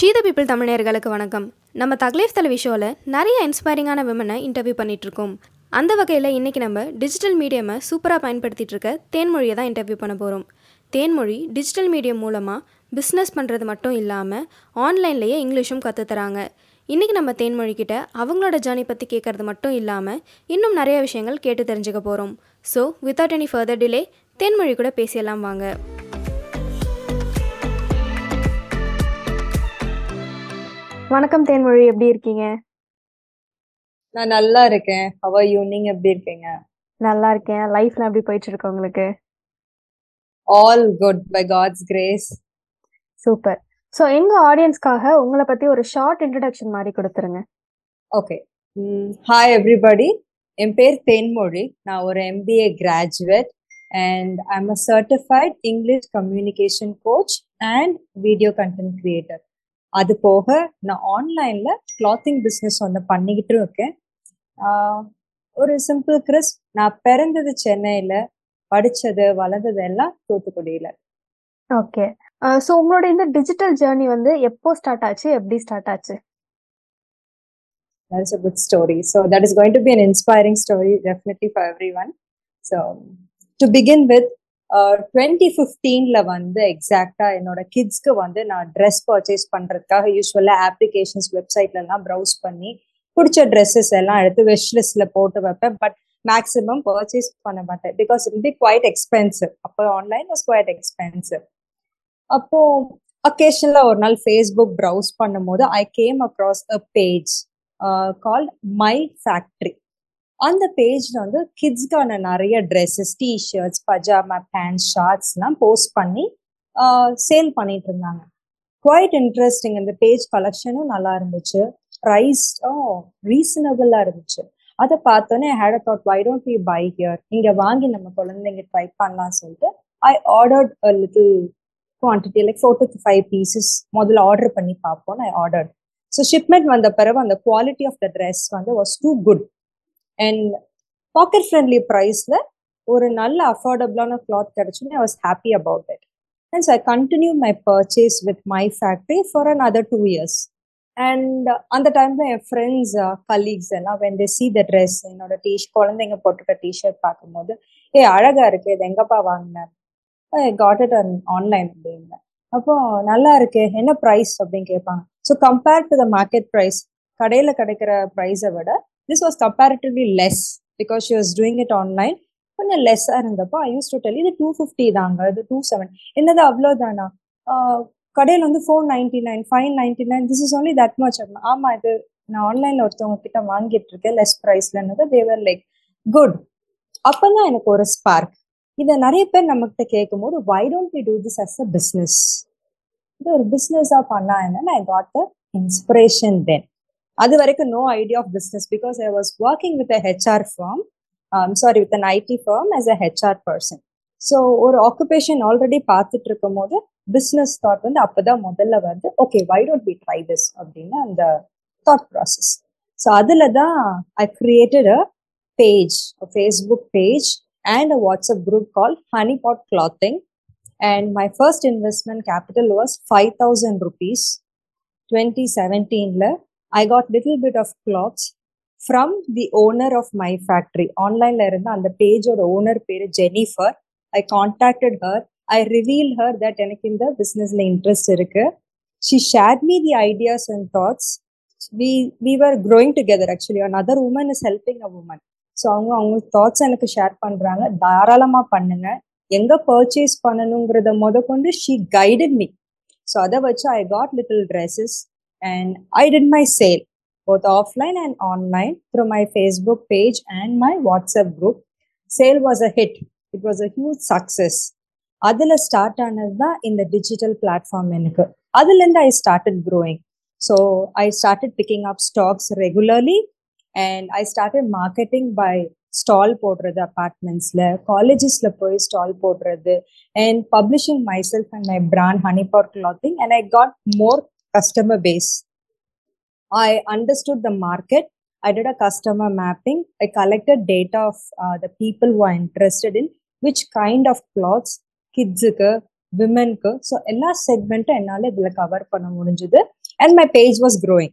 ஷீத people தமிழர்களுக்கு வணக்கம். நம்ம தக்லீஃப் தலைவி ஷோவில் நிறைய இன்ஸ்பைரிங்கான விமனை இன்டர்வியூ பண்ணிகிட்ருக்கோம் அந்த வகையில் இன்றைக்கி நம்ம டிஜிட்டல் மீடியமை சூப்பராக பயன்படுத்திட்டு இருக்க தேன்மொழியை தான் இன்டர்வியூ பண்ண போகிறோம் தேன்மொழி டிஜிட்டல் மீடியம் மூலமாக பிஸ்னஸ் பண்ணுறது மட்டும் இல்லாமல் ஆன்லைன்லேயே இங்கிலீஷும் கற்றுத்தராங்க இன்றைக்கி நம்ம தேன்மொழிக்கிட்ட அவங்களோட ஜேர்னி பற்றி கேட்குறது மட்டும் இல்லாமல் இன்னும் நிறைய விஷயங்கள் கேட்டு தெரிஞ்சுக்க போகிறோம் so without any further delay Thenmozhi கூட பேசியெல்லாம் வாங்க. வணக்கம் தேன்மொழி எப்படி இருக்கீங்க? நான் நல்லா இருக்கேன். ஹவ யூ நீங்க எப்படி இருக்கீங்க? நல்லா இருக்கேன். லைஃப்ல எப்படி போயிட்டு இருக்கு உங்களுக்கு? All good by God's grace super so எங்க ஆடியன்ஸ்க்காக உங்களை பத்தி ஒரு ஷார்ட் இன்ட்ரடக்ஷன் மாதிரி கொடுத்துருங்க. ஓகே ஹாய் எவ்ரிபடி என் பேர் தேன்மொழி. நான் ஒரு MBA graduate and I'm a certified English communication coach and video content creator அது போக நான் ஆன்லைன்ல கிளாத்திங் பிஸ்னஸ் ஒன்று பண்ணிக்கிட்டு இருக்கேன். ஒரு சிம்பிள் கிறிஸ் நான் பிறந்தது சென்னையில படிச்சது வளர்ந்தது எல்லாம் தூத்துக்குடியில. ஓகே ஸோ உங்களோட இந்த டிஜிட்டல் ஜேர்னி வந்து எப்போ ஸ்டார்ட் ஆச்சு? எப்படி ஸ்டார்ட் ஆச்சு? That's a good story. So that is going to be an inspiring story, definitely for everyone. So to begin with, twenty ஃபிஃப்டீன்ல வந்து எக்ஸாக்டா என்னோட கிட்ஸ்க்கு வந்து நான் ட்ரெஸ் பர்ச்சேஸ் பண்றதுக்காக யூஸ்வலா அப்ளிகேஷன்ஸ் வெப்சைட்ல எல்லாம் ப்ரௌஸ் பண்ணி பிடிச்ச ட்ரெஸ்ஸஸ் எல்லாம் எடுத்து விஷ் லிஸ்ட்ல போட்டு வைப்பேன். பட் மேக்ஸிமம் பர்ச்சேஸ் பண்ண மாட்டேன். Because it be quite expensive அப்போ ஆன்லைன் வாஸ் குவைட் எக்ஸ்பென்சிவ் அப்போ அக்கேஷனில் ஒரு நாள் ஃபேஸ்புக் ப்ரௌஸ் பண்ணும்போது I came across a page called My Factory அந்த பேஜ்ல வந்து கிட்ஸ்க்கான நிறைய ட்ரெஸ்ஸஸ் டிஷர்ட்ஸ் பஜாமா பேண்ட் ஷார்ட்ஸ்லாம் போஸ்ட் பண்ணி சேல் பண்ணிட்டு இருந்தாங்க. குவைட் இன்ட்ரெஸ்டிங் இந்த பேஜ் கலெக்ஷனும் நல்லா இருந்துச்சு. ப்ரைஸும் ரீசனபிளா இருந்துச்சு. அதை பார்த்தோன்னே had a thought why don't we buy here இங்கே வாங்கி நம்ம குழந்தைங்க ட்ரை பண்ணலாம் சொல்லிட்டு I ordered a little quantity like four to five pieces முதல்ல ஆர்டர் பண்ணி பார்ப்போம் ஐ ஆர்டர் ஸோ ஷிப்மெண்ட் வந்த பிறகு அந்த குவாலிட்டி ஆஃப் த ட்ரெஸ் வந்து was too good and pocket friendly ப்ரைஸ்ல ஒரு நல்ல அஃபோர்டபுளான cloth கிடச்சுன்னு I was happy about it and so I continue my purchase with My factory for an other two years and அந்த டைம்ல என் friends colleagues எல்லாம் when they see the dress என்னோட டீ குழந்தைங்க போட்டுக்க டிஷர்ட் பார்க்கும்போது ஏ அழகா இருக்கு இது எங்கப்பா வாங்கினேன் காட் இட் ஆன்லைன் அப்படின்னு அப்போ நல்லா இருக்கு என்ன ப்ரைஸ் அப்படின்னு கேட்பாங்க. So compare to the market price கடையில் கிடைக்கிற ப்ரைஸை விட this was comparatively less because she was doing it online கொஞ்சம் லெஸ்ஸாக இருந்தப்போ ஐ யூஸ் டு டெல் இது டூ ஃபிஃப்டி தாங்க இது டூ செவன் என்னது அவ்வளோதானா கடையில் வந்து four ninety nine five ninety nine this is only that much ஆமாம் இது நான் ஆன்லைனில் ஒருத்தவங்க கிட்ட வாங்கிட்டு இருக்கேன் லெஸ் ப்ரைஸ்லன்னது தேவர் லைக் குட் அப்போ தான் எனக்கு ஒரு ஸ்பார்க் இதை நிறைய பேர் நம்மகிட்ட கேட்கும் போது why don't we do this as a business இது ஒரு பிஸ்னஸாக பண்ணா என்னன்னு I got the inspiration then அது வரைக்கும் no idea of business because I was working with a HR firm sorry with an IT firm as a HR person so ஒரு occupation already பார்த்துட்டு இருக்கும் போது பிஸ்னஸ் தாட் வந்து அப்போதான் முதல்ல வருது okay why don't be try this அப்படின்னு அந்த தாட் ப்ராசஸ் ஸோ அதில் தான் I created a page Facebook page and a WhatsApp group call Honey Pot Clothing and my first investment capital was five thousand rupees twenty செவன்டீனில் I got little bit of clothes from the owner of my factory ஆன்லைன்ல இருந்து அந்த பேஜோட owner பேரு Jennifer I contacted her I reveal her that எனக்கு இந்த பிஸ்னஸ்ல interest இருக்கு she share me the ideas and thoughts we we are growing together actually an other woman is helping a woman so அவங்க அவங்க thoughts எனக்கு share பண்றாங்க தாராளமா பண்ணுங்க எங்க பர்ச்சேஸ் பண்ணணுங்கிறத முத கொண்டு ஷீ கைடட் மீ ஸோ அதை வச்சு I got little dresses and I did my sale both offline and online through my Facebook page and my WhatsApp group sale was a hit it was a huge success அதில் start ஆனது தான் இந்த digital platform எனக்கு. அதுலேருந்து I started growing so I started picking up stocks regularly and I started marketing by stall போடுறது அப்பார்ட்மெண்ட்ஸ்ல காலேஜஸ்ல போய் ஸ்டால் போடுறது and publishing my self and my brand Honey Pot Clothing and I got more customer base I understood the market I did a customer mapping I collected data of the people who are interested in which kind of clothes கிட்ஸுக்கு விமென்க்கு so எல்லா செக்மெண்ட்டும் என்னால் இதில் cover பண்ண முடிஞ்சுது. And my page was growing.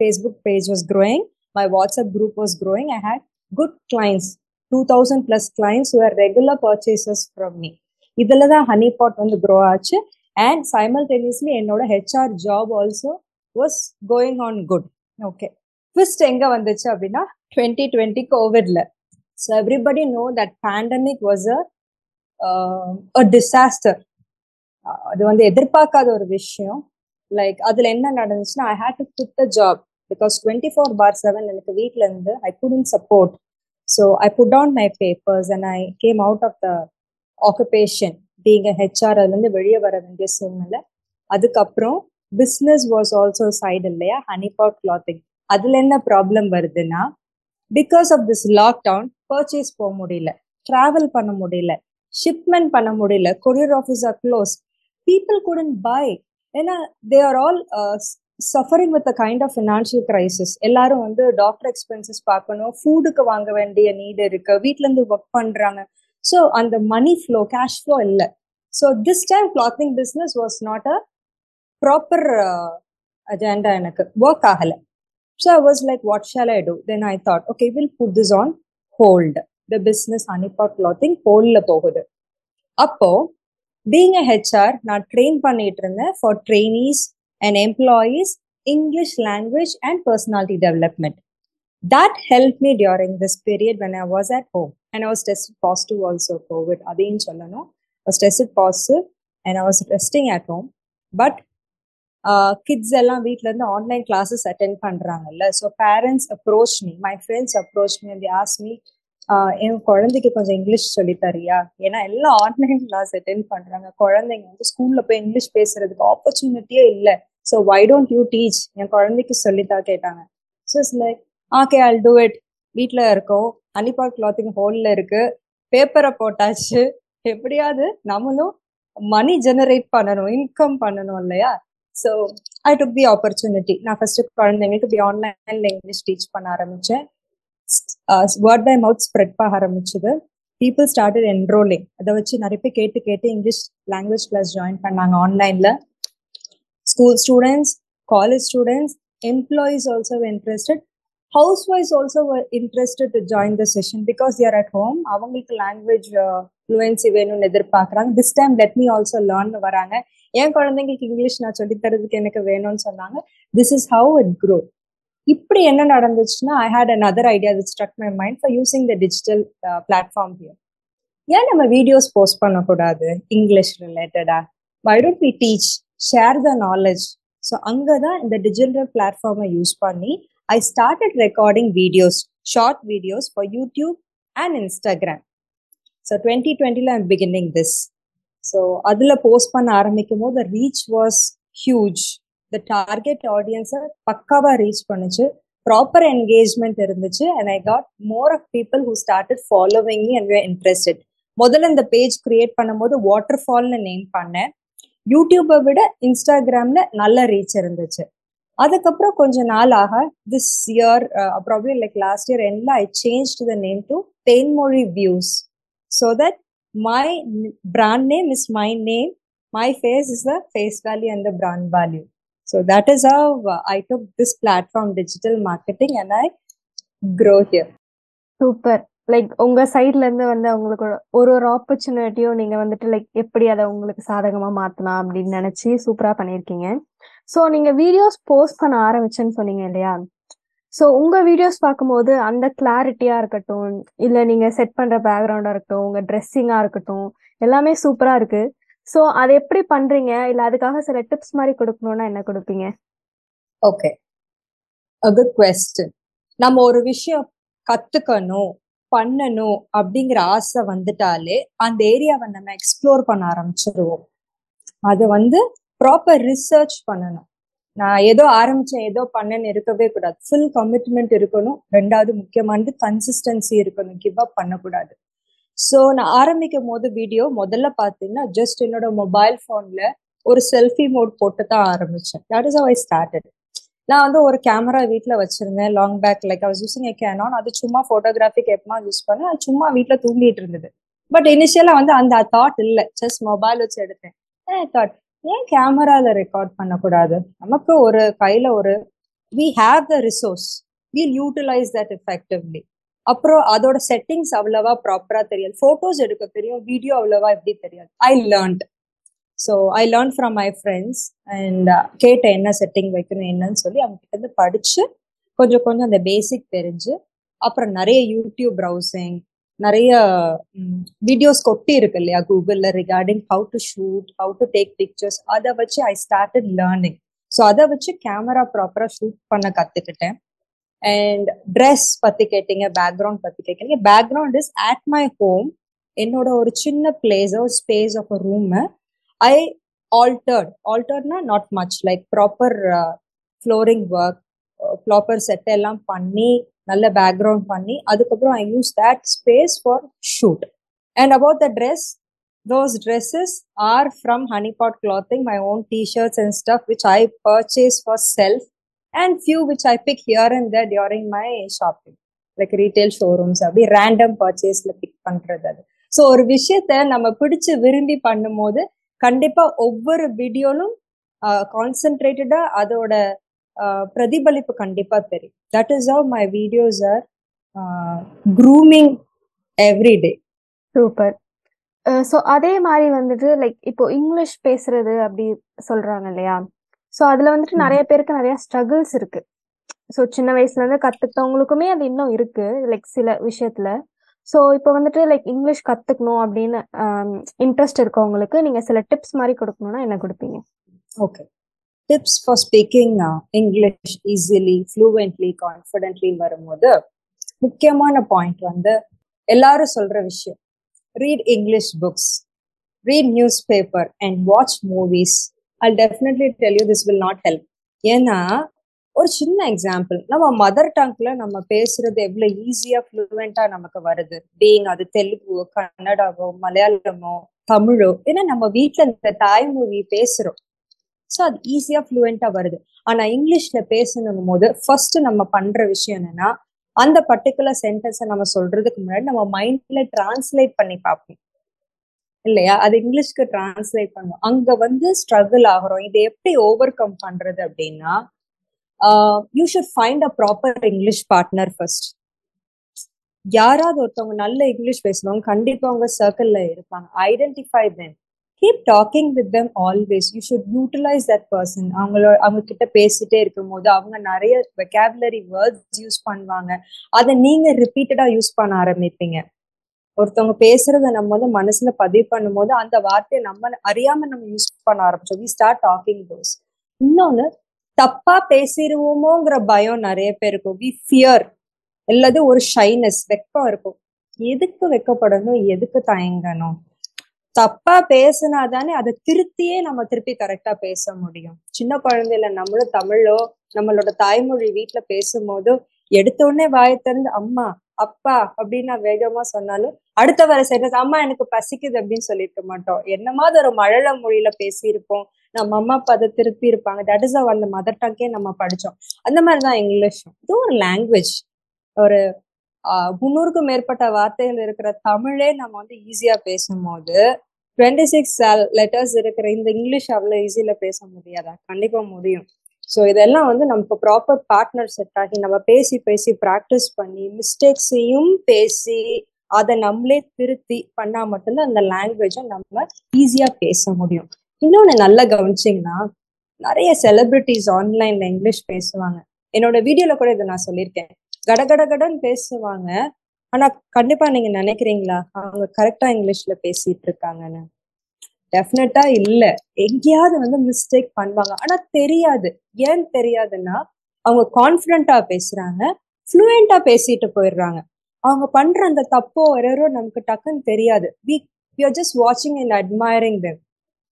Facebook page was growing. My whatsapp group was growing. I had good clients. 2000 plus clients who are regular purchasers from me. இதுல தான் Honey Pot வந்து க்ரோ ஆச்சு. And simultaneously என்னோட HR job also was going on good okay twist எங்க வந்துச்சு அப்படின்னா twenty twenty கோவிட்ல so everybody know that pandemic was a disaster அது வந்து எதிர்பார்க்காத ஒரு விஷயம். லைக் அதுல என்ன நடந்துச்சுன்னா I had to quit the job because twenty four bar seven எனக்கு வீட்ல இருந்து I couldn't support so I put on my papers and I came out of the occupation being HR அதுலேருந்து வெளியே வர வேண்டிய சூழ்நிலை. அதுக்கப்புறம் பிஸ்னஸ் வாஸ் ஆல்சோ சைடு இல்லையா? ஹனிபாட் கிளாத்திங் அதுல என்ன ப்ராப்ளம் வருதுன்னா because of this lockdown purchase போக முடியல. டிராவல் பண்ண முடியல. ஷிப்மெண்ட் பண்ண முடியல. Courier office are close people couldn't buy ஏன்னா they are all suffering with a kind of financial crisis எல்லாரும் வந்து டாக்டர் எக்ஸ்பென்சஸ் பார்க்கணும். ஃபுட்டுக்கு வாங்க வேண்டிய நீடு இருக்கு. வீட்ல இருந்து ஒர்க் பண்றாங்க. ஸோ அந்த மணி ஃப்ளோ கேஷ் ஃப்ளோ இல்லை. So this time clothing business was not a proper agenda எனக்கு. ஒர்க் ஆகலை. So I was like what shall I do then I thought okay will put this on hold the business Honey Pot clothing ஹோல்டில் போகுது. அப்போ being a HR நான் train பண்ணிட்டு இருந்தேன் for trainees and employees English language and personality development that helped me during this period when I was at home. And I was tested positive also COVID. அதையும் சொல்லணும். I was tested positive and I was resting at home. But uh, kids எல்லாம் வீட்ல இருந்து online classes attend பண்றாங்கல்ல. So parents approach me my friends approach me அந்த ask me என் குழந்தைக்கு கொஞ்சம் இங்கிலீஷ் சொல்லி தரியா? ஏன்னா எல்லாம் ஆன்லைன் கிளாஸ் அட்டென்ட் பண்றாங்க. குழந்தைங்க வந்து ஸ்கூல்ல போய் இங்கிலீஷ் பேசுறதுக்கு ஆப்பர்ச்சுனிட்டியே இல்லை. So why don't you teach என் குழந்தைக்கு சொல்லித்தான் கேட்டாங்க. So it's like okay I'll do it வீட்டில் இருக்கோம். அனிபாட் கிளாத்திங் ஹோல்ல இருக்கு. பேப்பரை போட்டாச்சு. எப்படியாவது நம்மளும் மணி ஜெனரேட் பண்ணணும் இன்கம் பண்ணணும் இல்லையா? So I took the opportunity நான் ஃபர்ஸ்ட் குழந்தைங்களுக்கு இப்படி ஆன்லைன்ல இங்கிலீஷ் டீச் பண்ண ஆரம்பிச்சேன். வேர்ட் பை மவுத் ஸ்ப்ரெட் பண்ண ஆரம்பிச்சது. பீப்புள் ஸ்டார்டட் என்ரோலிங் அதை வச்சு நிறைய பேர் கேட்டு கேட்டு இங்கிலீஷ் லாங்குவேஜ் கிளாஸ் ஜாயின் பண்ணாங்க ஆன்லைன்ல school students college students employees also interested house wifes also interested to join the session because you're at home அவங்களுக்கு லாங்குவேஜ் ஃப்ளூயன்சி வேணும்னு எதிர்பார்க்குறாங்க. This time let me also learn வராங்க. என் குழந்தைங்களுக்கு English நான் சொல்லி தரதுக்கு எனக்கு வேணும்னு சொன்னாங்க. This is how it grow இப்படி என்ன நடந்துச்சுன்னா I had another idea with struck my mind for using the digital platform here ஏன் நம்ம வீடியோஸ் போஸ்ட் பண்ணக்கூடாது? இங்கிலீஷ் ரிலேட்டடா why don't we teach share the knowledge so அங்கே தான் இந்த டிஜிட்டல் பிளாட்ஃபார்மை யூஸ் பண்ணி I started recording videos, short videos for YouTube and Instagram. So 2020 I'm beginning this. So அதுல போஸ்ட் பண்ண ஆரம்பிக்கும் போது reach was huge the target ஆடியன்ஸை பக்காவா ரீச் பண்ணுச்சு. ப்ராப்பர் என்கேஜ்மெண்ட் இருந்துச்சு. And I got more of people who started following me and interested முதல்ல இந்த பேஜ் கிரியேட் பண்ணும்போது வாட்டர் ஃபால்னு நேம் பண்ணேன். யூடியூப்பை விட இன்ஸ்டாகிராம்ல நல்ல ரீச் இருந்துச்சு. அதுக்கப்புறம் கொஞ்ச நாள் ஆக this year probably like last year எண்ட்ல I change the name to Thenmozhi views so that my brand name is my name my face is the face value and the brand value so that is how I took this platform digital marketing and I grow here super like உங்க சைட்ல இருந்து வந்து அவங்களுக்கு ஒரு ஒரு ஆப்பர்ச்சுனிட்டியும் நீங்க வந்துட்டு like எப்படி அதை உங்களுக்கு சாதகமா மாத்தலாம் அப்படின்னு நினைச்சு சூப்பரா பண்ணிருக்கீங்க ஸோ நீங்கள் வீடியோஸ் போஸ்ட் பண்ண ஆரம்பிச்சேன்னு சொன்னீங்க இல்லையா? ஸோ உங்க வீடியோஸ் பார்க்கும்போது அந்த கிளாரிட்டியா இருக்கட்டும் இல்லை நீங்க செட் பண்ணுற பேக்ரவுண்டாக இருக்கட்டும் உங்கள் ட்ரெஸ்ஸிங்காக இருக்கட்டும் எல்லாமே சூப்பராக இருக்கு. ஸோ அதை எப்படி பண்றீங்க? இல்லை அதுக்காக சில டிப்ஸ் மாதிரி கொடுக்கணும்னா என்ன கொடுப்பீங்க? ஓகே அ குட் கொஸ்டின் நம்ம ஒரு விஷயம் கத்துக்கணும் பண்ணணும் அப்படிங்கிற ஆசை வந்துட்டாலே அந்த ஏரியாவை நம்ம எக்ஸ்ப்ளோர் பண்ண ஆரம்பிச்சிருவோம். அது வந்து ப்ராப்பர் ரிசர்ச் பண்ணணும். நான் ஏதோ ஆரம்பிச்சேன் ஏதோ பண்ணேன்னு இருக்கவே கூடாது. ஃபுல் கமிட்மெண்ட் இருக்கணும். ரெண்டாவது முக்கியமானது கன்சிஸ்டன்சி இருக்கணும். கிவ் அப் பண்ணக்கூடாது. ஸோ நான் ஆரம்பிக்கும் போது வீடியோ முதல்ல பார்த்தீங்கன்னா ஜஸ்ட் என்னோட மொபைல் ஃபோன்ல ஒரு செல்ஃபி மோட் போட்டு தான் ஆரம்பிச்சேன். தட் இஸ் ஐ ஸ்டார்டட் நான் வந்து ஒரு கேமரா வீட்டில் வச்சிருந்தேன். Long back like I was using a Canon அது சும்மா ஃபோட்டோகிராஃபிக் எப்பமா யூஸ் பண்ணேன். அது சும்மா வீட்டில் தூங்கிட்டு இருந்தது. பட் இனிஷியலாக வந்து அந்த தாட் இல்லை. ஜஸ்ட் மொபைல் வச்சு எடுத்தேன். Eh, தாட் ஏன் கேமரால ரெக்கார்ட் பண்ணக்கூடாது? நமக்கு ஒரு கையில ஒரு we have the resource will utilise that effectively அப்புறம் அதோட செட்டிங்ஸ் அவ்வளவா ப்ராப்பரா தெரியாது. போட்டோஸ் எடுக்க தெரியும் வீடியோ அவ்வளவா எப்படி தெரியாது. I learnt so I learn from my friends and கேட்டேன் என்ன செட்டிங் வைக்கணும் என்னன்னு சொல்லி அவங்க கிட்ட இருந்து படிச்சு கொஞ்சம் கொஞ்சம் அந்த பேசிக் தெரிஞ்சு அப்புறம் நிறைய யூடியூப் ப்ரௌசிங் நிறைய வீடியோஸ் கொட்டி இருக்கு இல்லையா கூகுளில் regarding how to shoot how to take pictures அதை வச்சு ஐ ஸ்டார்டட் லேர்னிங் ஸோ அதை வச்சு கேமரா ப்ராப்பராக ஷூட் பண்ண கற்றுக்கிட்டேன் அண்ட் ட்ரெஸ் பற்றி கேட்டீங்க பேக்ரவுண்ட் பற்றி கேட்குறீங்க. Background is at my home என்னோட ஒரு சின்ன பிளேஸ் ஒரு space of a room I altered ஆல்டர்ட்னா not much like proper flooring work proper set எல்லாம் பண்ணி நல்ல பேக்ரவுண்ட் பண்ணி அதுக்கப்புறம் I use that space for shoot and about the dress those dresses are from honeypot clothing my own t-shirts and stuff which i purchase for self and few which i pick here and there during my shopping like retail showrooms அப்படி random பர்ச்சேஸ்ல pick பண்றது அது so ஒரு விஷயத்த நம்ம பிடிச்சு விரும்பி பண்ணும்போது கண்டிப்பா ஒவ்வொரு வீடியோலும் கான்சென்ட்ரேட்டடா அதோட பிரதிபலிப்பு கண்டிப்பா தெரியும். That is how my videos are grooming every day super so அதே மாதிரி வந்துட்டு லைக் இப்போ இங்கிலீஷ் பேசுறது அப்படி சொல்றாங்க இல்லையா? ஸோ அதுல வந்துட்டு நிறைய பேருக்கு நிறைய ஸ்ட்ரகிள்ஸ் இருக்கு. ஸோ சின்ன வயசுல இருந்து கத்துக்கிட்டவங்களுக்குமே அது இன்னும் இருக்கு லைக் சில விஷயத்துல. ஸோ இப்போ வந்துட்டு லைக் இங்கிலீஷ் கத்துக்கணும் அப்படின்னு இன்ட்ரெஸ்ட் இருக்கவங்களுக்கு நீங்க சில டிப்ஸ் மாதிரி கொடுக்கணும்னா என்ன கொடுப்பீங்க? Okay tips for speaking English easily fluently confidently வரும்போது முக்கியமான பாயிண்ட் வந்து எல்லாரும் சொல்ற விஷயம். Read English books read newspaper and watch movies I definitely tell you this will not help ஏன்னா ஒரு சின்ன எக்ஸாம்பிள் நம்ம மதர் டங்க்ல நம்ம பேசுறது எவ்வளவு ஈஸியா ஃப்ளூவெண்டா நமக்கு வருது. பீங் அது தெலுங்கு கன்னடாவோ மலையாளமோ தமிழோ ஏன்னா நம்ம வீட்டுல இந்த தாய்மொழி பேசுறோம். ஸோ அது ஈஸியா ஃப்ளூவெண்டா வருது. ஆனா இங்கிலீஷ்ல பேசணும் போது ஃபர்ஸ்ட் நம்ம பண்ற விஷயம் என்னன்னா அந்த பர்டிகுலர் சென்டென்ஸை நம்ம சொல்றதுக்கு முன்னாடி நம்ம மைண்ட்ல டிரான்ஸ்லேட் பண்ணி பார்ப்போம். இல்லையா? அது இங்கிலீஷ்க்கு டிரான்ஸ்லேட் பண்ணுவோம் அங்க வந்து ஸ்ட்ரகிள் ஆகிறோம். இதை எப்படி ஓவர் கம் பண்றது அப்படின்னா you should find a proper English partner first யாராவது ஒருத்தவங்க நல்ல இங்கிலீஷ் பேசுறவங்க கண்டிப்பா அவங்க சர்க்கிள்ல இருப்பாங்க. Identify then keep talking with them always you should utilise that person அவங்களோட அவங்க கிட்ட பேசிட்டே இருக்கும் போது அவங்க நிறைய வெக்காபுலரி வேர்ட்ஸ் யூஸ் பண்ணுவாங்க. அதை நீங்க ரிப்பீட்டடா யூஸ் பண்ண ஆரம்பிப்பீங்க. ஒருத்தவங்க பேசுறத நம்ம வந்து மனசுல பதிவு பண்ணும்போது அந்த வார்த்தையை நம்ம அறியாம நம்ம யூஸ் பண்ண ஆரம்பிச்சோம். வி ஸ்டார்ட் டாக்கிங் தோஸ் இன்னொன்னு தப்பா பேசிடுவோமோங்கிற பயம் நிறைய பேர் இருக்கும். வி ஃபியர் அல்லது ஒரு ஷைனஸ் வெக்கம் இருக்கும். எதுக்கு வெக்கப்படணும்? எதுக்கு தயங்கணும்? தப்பா பேசினாதானே அதை திருத்தியே நம்ம திருப்பி கரெக்டா பேச முடியும். சின்ன குழந்தையில நம்மளும் தமிழோ நம்மளோட தாய்மொழி வீட்டுல பேசும்போது எடுத்த உடனே வாயை திறந்து அம்மா அப்பா அப்படின்னு நான் வேகமா சொன்னாலும் அடுத்த வர சென்டென்ஸ் அம்மா எனக்கு பசிக்குது அப்படின்னு சொல்லியிருக்க மாட்டோம். என்னமாவது ஒரு மழல மொழியில பேசியிருப்போம். நம்ம அம்மா அப்பா அதை திருப்பி இருப்பாங்க. தட் இஸ் அந்த மதர் டங்கே நம்ம படிச்சோம். அந்த மாதிரிதான் இங்கிலீஷும் இது ஒரு லாங்குவேஜ் ஒரு முன்னூறுக்கும் மேற்பட்ட வார்த்தைகள் இருக்கிற தமிழே நம்ம வந்து ஈஸியா பேசும்போது டுவெண்ட்டி சிக்ஸ் லெட்டர்ஸ் இருக்கிற இந்த இங்கிலீஷ் அவ்வளோ ஈஸியில் பேச முடியாதா? கண்டிப்பாக முடியும். ஸோ இதெல்லாம் வந்து நம்ம இப்போ ப்ராப்பர் பார்ட்னர் செட் ஆகி நம்ம பேசி பேசி ப்ராக்டிஸ் பண்ணி மிஸ்டேக்ஸையும் பேசி அதை நம்மளே திருத்தி பண்ணா மட்டும்தான் அந்த லாங்குவேஜை நம்ம ஈஸியாக பேச முடியும். இன்னொன்னு நல்லா கவனிச்சிங்கன்னா நிறைய செலிபிரிட்டிஸ் ஆன்லைன்ல இங்கிலீஷ் பேசுவாங்க. என்னோட வீடியோல கூட இதை நான் சொல்லியிருக்கேன். கடகடகடன் பேசுவாங்க. ஆனா கண்டிப்பா நீங்க நினைக்கிறீங்களா? அவங்க கரெக்டா இங்கிலீஷ்ல பேசிட்டு இருக்காங்கன்னு. டெஃபினட்டா இல்ல. எங்கேயாவது வந்து மிஸ்டேக் பண்ணுவாங்க. ஆனா தெரியாது. ஏன் தெரியாதுன்னா அவங்க கான்பிடண்டா பேசுறாங்க ஃப்ளூயண்டா பேசிட்டு போயிடுறாங்க. அவங்க பண்ற அந்த தப்போ வரோ நமக்கு டக்குன்னு தெரியாது. வி யூஆர் ஜஸ்ட் வாட்சிங் அண்ட் அட்மயரிங் தெம்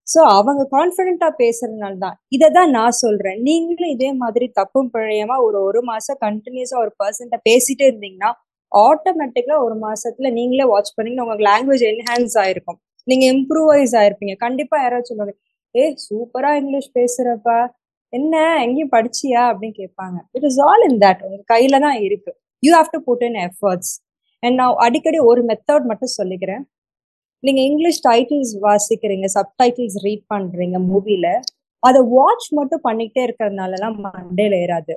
ஸோ அவங்க கான்ஃபிடென்ட்டா பேசுறதுனால தான். இதை தான் நான் சொல்றேன். நீங்களும் இதே மாதிரி தப்பும் பிழையமா ஒரு ஒரு மாசம் கண்டினியூஸா ஒரு பர்சன்ட்ட பேசிட்டே இருந்தீங்கன்னா ஆட்டோமேட்டிக்கா ஒரு மாசத்துல நீங்களே வாட்ச் பண்ணீங்கன்னா உங்களுக்கு லாங்குவேஜ் என்ஹான்ஸ் ஆயிருக்கும். நீங்க இம்ப்ரூவைஸ் ஆயிருப்பீங்க. கண்டிப்பா யாராவது சொல்லுவாங்க ஏ சூப்பரா இங்கிலீஷ் பேசுறப்பா. என்ன எங்கேயும் படிச்சியா? அப்படின்னு கேட்பாங்க. It is all in that உங்க கையில தான் இருக்கு. You have to put in efforts and நான் அடிக்கடி ஒரு மெத்தட் மட்டும் சொல்லிக்கிறேன். நீங்க இங்கிலீஷ் டைட்டில்ஸ் வாசிக்கிறீங்க சப்டைட்டில்ஸ் ரீட் பண்றீங்க மூவில அதை வாட்ச் மட்டும் பண்ணிக்கிட்டே இருக்கிறதுனாலலாம் மண்டேல ஏறாது.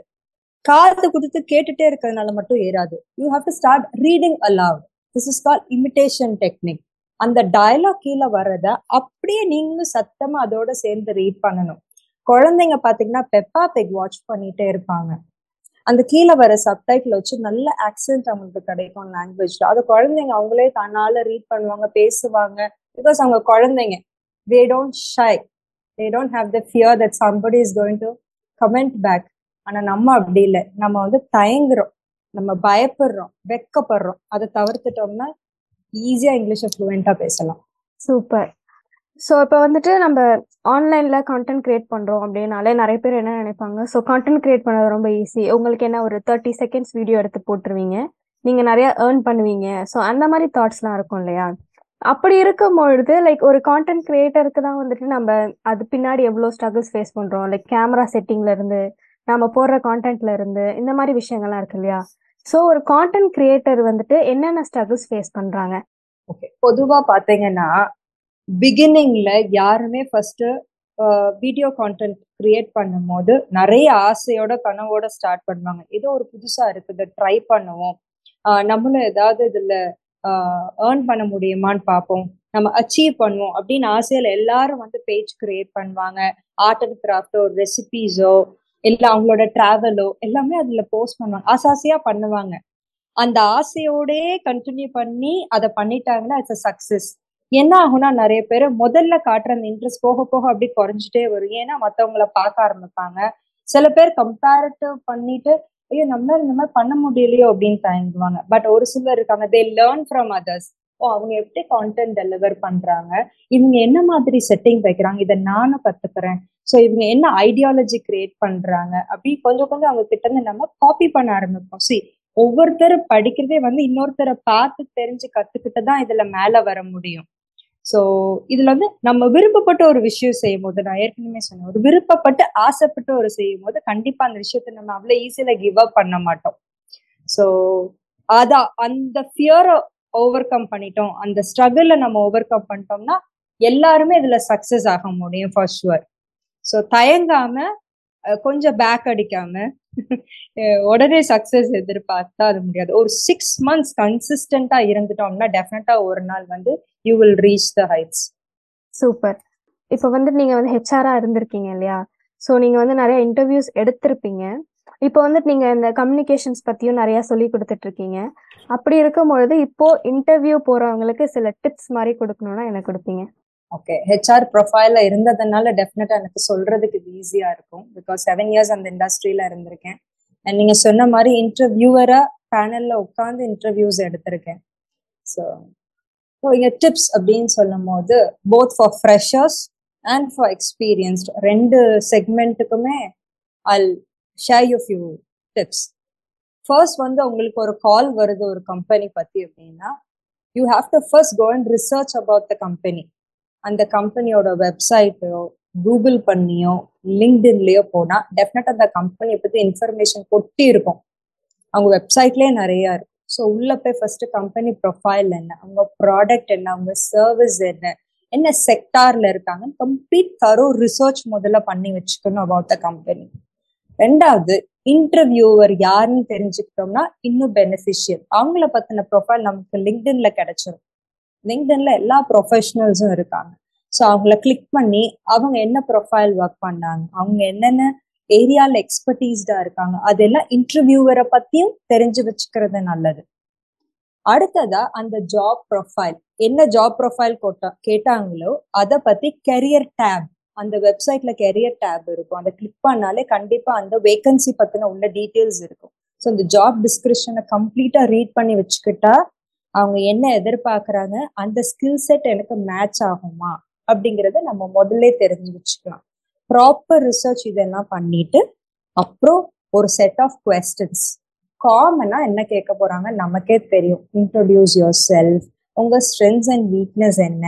காது கொடுத்து கேட்டுட்டே இருக்கிறதுனால மட்டும் ஏறாது. You have to start reading aloud this is call imitation technique அந்த டயலாக் கீழே வர்றத அப்படியே நீங்களும் சத்தமா அதோட சேர்ந்து ரீட் பண்ணணும். குழந்தைங்க பாத்தீங்கன்னா பெப்பா பெக் வாட்ச் பண்ணிட்டே இருப்பாங்க. அந்த கீழே வர சப்டைட்டில் வச்சு நல்ல ஆக்சென்ட் அவங்களுக்கு கிடைக்கும் லாங்குவேஜ்ல அது குழந்தைங்க அவங்களே தன்னால ரீட் பண்ணுவாங்க பேசுவாங்க. பிகாஸ் அவங்க குழந்தைங்க they don't shy they don't have the fear that somebody is going to comment back ஆனா நம்ம அப்படி இல்லை. நம்ம வந்து தயங்குறோம். நம்ம பயப்படுறோம். வெக்கப்படுறோம். அதை தவிர்த்துட்டோம்னா ஈஸியா இங்கிலீஷை ஃப்ளூவெண்டா பேசலாம். சூப்பர் ஸோ இப்போ வந்துட்டு நம்ம ஆன்லைனில் கான்டென்ட் கிரியேட் பண்ணுறோம் அப்படின்னாலே நிறைய பேர் என்ன நினைப்பாங்க? ஸோ கான்டென்ட் கிரியேட் பண்ணது ரொம்ப ஈஸி உங்களுக்கு என்ன ஒரு தேர்ட்டி செகண்ட்ஸ் வீடியோ எடுத்து போட்டுருவீங்க. நீங்கள் நிறையா ஏர்ன் பண்ணுவீங்க. ஸோ அந்த மாதிரி தாட்ஸ்லாம் இருக்கும் இல்லையா? அப்படி இருக்கும் பொழுது லைக் ஒரு கான்டென்ட் கிரியேட்டருக்கு தான் வந்துட்டு நம்ம அது பின்னாடி எவ்வளோ ஸ்ட்ரகிள்ஸ் ஃபேஸ் பண்ணுறோம் லைக் கேமரா செட்டிங்லேருந்து நம்ம போடுற கான்டென்ட்ல இருந்து இந்த மாதிரி விஷயங்கள்லாம் இருக்கு இல்லையா? ஸோ ஒரு கான்டென்ட் கிரியேட்டர் வந்துட்டு என்னென்ன ஸ்ட்ரகிள்ஸ் ஃபேஸ் பண்றாங்க? ஓகே பொதுவா பாத்தீங்கன்னா பிகினிங்ல யாருமே ஃபர்ஸ்ட் வீடியோ கான்டென்ட் கிரியேட் பண்ணும்போது நிறைய ஆசையோட கனவோட ஸ்டார்ட் பண்ணுவாங்க. ஏதோ ஒரு புதுசா இருக்குது ட்ரை பண்ணுவோம். நம்மளும் ஏதாவது இதுல ஏர்ன் பண்ண முடியுமான்னு பார்ப்போம். நம்ம அச்சீவ் பண்ணுவோம் அப்படின்னு ஆசையில எல்லாரும் வந்து பேஜ் கிரியேட் பண்ணுவாங்க. ஆர்ட் அண்ட் கிராஃப்டோ ரெசிபீஸோ இல்ல அவங்களோட டிராவலோ எல்லாமே அதுல போஸ்ட் பண்ணுவாங்க. ஆசாசியா பண்ணுவாங்க. அந்த ஆசையோடே கண்டினியூ பண்ணி அதை பண்ணிட்டாங்கன்னா இட்ஸ் அ சக்சஸ் என்ன ஆகும்னா நிறைய பேர் முதல்ல காட்டுற அந்த இன்ட்ரெஸ்ட் போக போக அப்படி குறைஞ்சிட்டே வரும். ஏன்னா மற்றவங்கள பார்க்க ஆரம்பிப்பாங்க. சில பேர் கம்பேரிட்டிவ் பண்ணிட்டு ஐயோ நம்மளால இந்த மாதிரி பண்ண முடியலையோ அப்படின்னு தயங்குவாங்க. பட் ஒரு சிலர் இருக்காங்க தே லேர்ன் ஃப்ரம் அதர்ஸ் ஓ அவங்க எப்படி கான்டென்ட் டெலிவர் பண்றாங்க? இவங்க என்ன மாதிரி செட்டிங் வைக்கிறாங்க? இதை நானும் கத்துக்கிறேன். ஸோ இவங்க என்ன ஐடியாலஜி கிரியேட் பண்றாங்க? அப்படி கொஞ்சம் கொஞ்சம் அவங்க கிட்ட இருந்து நம்ம காப்பி பண்ண ஆரம்பிப்போம். சி ஒவ்வொருத்தர் படிக்கிறதே வந்து இன்னொருத்தரை பார்த்து தெரிஞ்சு கத்துக்கிட்டு தான் இதுல மேல வர முடியும். ஸோ இதுல வந்து நம்ம விருப்பப்பட்ட ஒரு விஷயம் செய்யும் போது நான் ஏற்கனவே சொன்னேன் ஒரு விருப்பப்பட்டு ஆசைப்பட்டு ஒரு செய்யும் போது கண்டிப்பா அந்த விஷயத்த நம்ம அவ்வளோ ஈஸியில கிவ் அப் பண்ண மாட்டோம். ஸோ அதான் அந்த ஃபியரை ஓவர் கம் பண்ணிட்டோம். அந்த ஸ்ட்ரகிள நம்ம ஓவர் கம் பண்ணிட்டோம்னா எல்லாருமே இதுல சக்சஸ் ஆக முடியும் ஃபர்ஸ்ட் ஷுவர் ஸோ தயங்காம கொஞ்சம் பேக் அடிக்காம உடனே சக்சஸ் எதிர்பார்த்தா அது முடியாது. ஒரு சிக்ஸ் மந்த்ஸ் கன்சிஸ்டண்டா இருந்துட்டோம்னா டெஃபினட்டா ஒரு நாள் வந்து you will reach the heights super இப்போ வந்து நீங்க வந்து ஹெச்ஆரா இருந்திருக்கீங்க இல்லையா? ஸோ நீங்க வந்து நிறைய இன்டர்வியூஸ் எடுத்திருப்பீங்க. இப்போ வந்து நீங்க இந்த கம்யூனிகேஷன்ஸ் பத்தியும் நிறைய சொல்லி கொடுத்துட்டு இருக்கீங்க அப்படி இருக்கும் பொழுது இப்போ இன்டர்வியூ போறவங்களுக்கு சில டிப்ஸ் மாதிரி கொடுக்கணும்னா எனக்கு கொடுப்பீங்க. ஓகே ஹெச்ஆர் ப்ரொஃபைல இருந்ததுனால டெஃபினட்டா எனக்கு சொல்றதுக்கு இது ஈஸியா இருக்கும். பிகாஸ் செவன் இயர்ஸ் அந்த இண்டஸ்ட்ரியில இருந்திருக்கேன். அண்ட் நீங்க சொன்ன மாதிரி இன்டர்வியூவரா பேனல்ல உட்காந்து இன்டர்வியூஸ் எடுத்திருக்கேன். ஸோ ஸோ இங்க டிப்ஸ் அப்படின்னு சொல்லும் போது both for freshers and for experienced ரெண்டு செக்மெண்ட்டுக்குமே I'll share you few tips first வந்து உங்களுக்கு ஒரு கால் வருது ஒரு கம்பெனி பத்தி அப்படின்னா you have to first go and research about the company அந்த கம்பெனியோட வெப்சைட்டோ கூகுள் பண்ணியோ லிங்க்டின்லயோ போனா டெஃபினட் அந்த கம்பெனியை பத்தி இன்ஃபர்மேஷன் கொட்டி இருக்கும். அவங்க வெப்சைட்லயே நிறைய இருக்கும் ஸோ உள்ள போய் ஃபர்ஸ்ட் கம்பெனி ப்ரொஃபைல் என்ன அவங்க ப்ராடக்ட் என்ன அவங்க சர்வீஸ் என்ன என்ன செக்டார்ல இருக்காங்க கம்ப்ளீட் தரோ ரிசர்ச் முதல்ல பண்ணி வச்சுக்கணும் அபவுட் த கம்பெனி ரெண்டாவது இன்டர்வியூவர் யாருன்னு தெரிஞ்சுக்கிட்டோம்னா இன்னும் பெனிஃபிஷியல் அவங்கள பத்தின ப்ரொஃபைல் நமக்கு லிங்க்டின்ல கிடைச்சிரும். லிங்க்டன்ல எல்லா ப்ரொஃபஷனல்ஸும் இருக்காங்க. ஸோ அவங்கள கிளிக் பண்ணி அவங்க என்ன ப்ரொஃபைல் ஒர்க் பண்ணாங்க அவங்க என்னென்ன ஏரியால எக்ஸ்பர்டீஸ்டா இருக்காங்க அதெல்லாம் இன்டர்வியூவரை பத்தியும் தெரிஞ்சு வச்சுக்கிறது நல்லது. அடுத்ததா அந்த ஜாப் ப்ரொஃபைல் என்ன ஜாப் ப்ரொஃபைல் போட்டா கேட்டாங்களோ அதை பத்தி கெரியர் டேப் அந்த வெப்சைட்ல கெரியர் டேப் இருக்கும். அதை கிளிக் பண்ணாலே கண்டிப்பா அந்த வேகன்சி பத்தின உள்ள டீட்டெயில்ஸ் இருக்கும். ஸோ இந்த ஜாப் டிஸ்கிரிப்ஷனை கம்ப்ளீட்டா ரீட் பண்ணி வச்சுக்கிட்டா அவங்க என்ன எதிர்பார்க்கறாங்க அந்த ஸ்கில் செட் எனக்கு மேட்ச் ஆகுமா அப்படிங்கிறத நம்ம முதல்ல தெரிஞ்சு வச்சுக்கலாம். ப்ராப்பர் ரிசர்ச் இதெல்லாம் பண்ணிட்டு அப்புறம் ஒரு செட் ஆஃப் கொஸ்டின்ஸ் காமனா என்ன கேட்க போறாங்க நமக்கே தெரியும். இன்ட்ரொடியூஸ் யுவர் செல்ஃப் உங்க ஸ்ட்ரென்த்ஸ் அண்ட் வீக்னஸ் என்ன?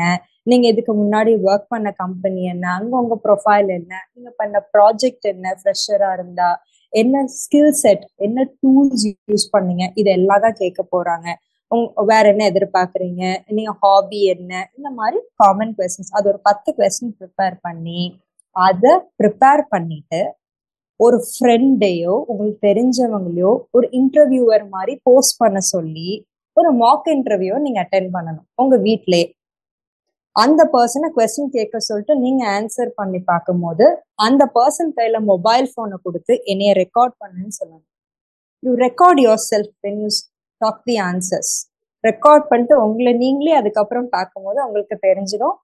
நீங்க இதுக்கு முன்னாடி ஒர்க் பண்ண கம்பெனி என்ன? அங்க உங்க ப்ரொஃபைல் என்ன? நீங்க பண்ண ப்ராஜெக்ட் என்ன? ஃப்ரெஷரா இருந்தா என்ன ஸ்கில் செட் என்ன டூல்ஸ் யூஸ் பண்ணீங்க? இது எல்லாம் தான் கேட்க போறாங்க. வேற என்ன எதிர்பார்க்குறீங்க? நீங்க ஹாபி என்ன? இந்த மாதிரி காமன் கொஸ்டின்ஸ் அது ஒரு பத்து கொஸ்டின் ப்ரிப்பேர் பண்ணி அதை ப்ரிப்பேர் பண்ணிட்டு ஒரு ஃப்ரெண்டையோ உங்களுக்கு தெரிஞ்சவங்களையோ ஒரு இன்டர்வியூவர் மாதிரி போஸ்ட் பண்ண சொல்லி ஒரு மாக் இன்டர்வியூ நீங்க அட்டென்ட் பண்ணணும் உங்க வீட்லயே அந்த பர்சனை கொஸ்டின் கேட்க சொல்லிட்டு நீங்க ஆன்சர் பண்ணி பார்க்கும்போது அந்த பர்சன் கையில மொபைல் போனை கொடுத்து என்னைய ரெக்கார்ட் பண்ணுன்னு சொல்லணும். You record yourself when you talk the answers record பண்ணிட்டு உங்களை நீங்களே அதுக்கப்புறம் பார்க்கும்போது உங்களுக்கு தெரிஞ்சிடும்.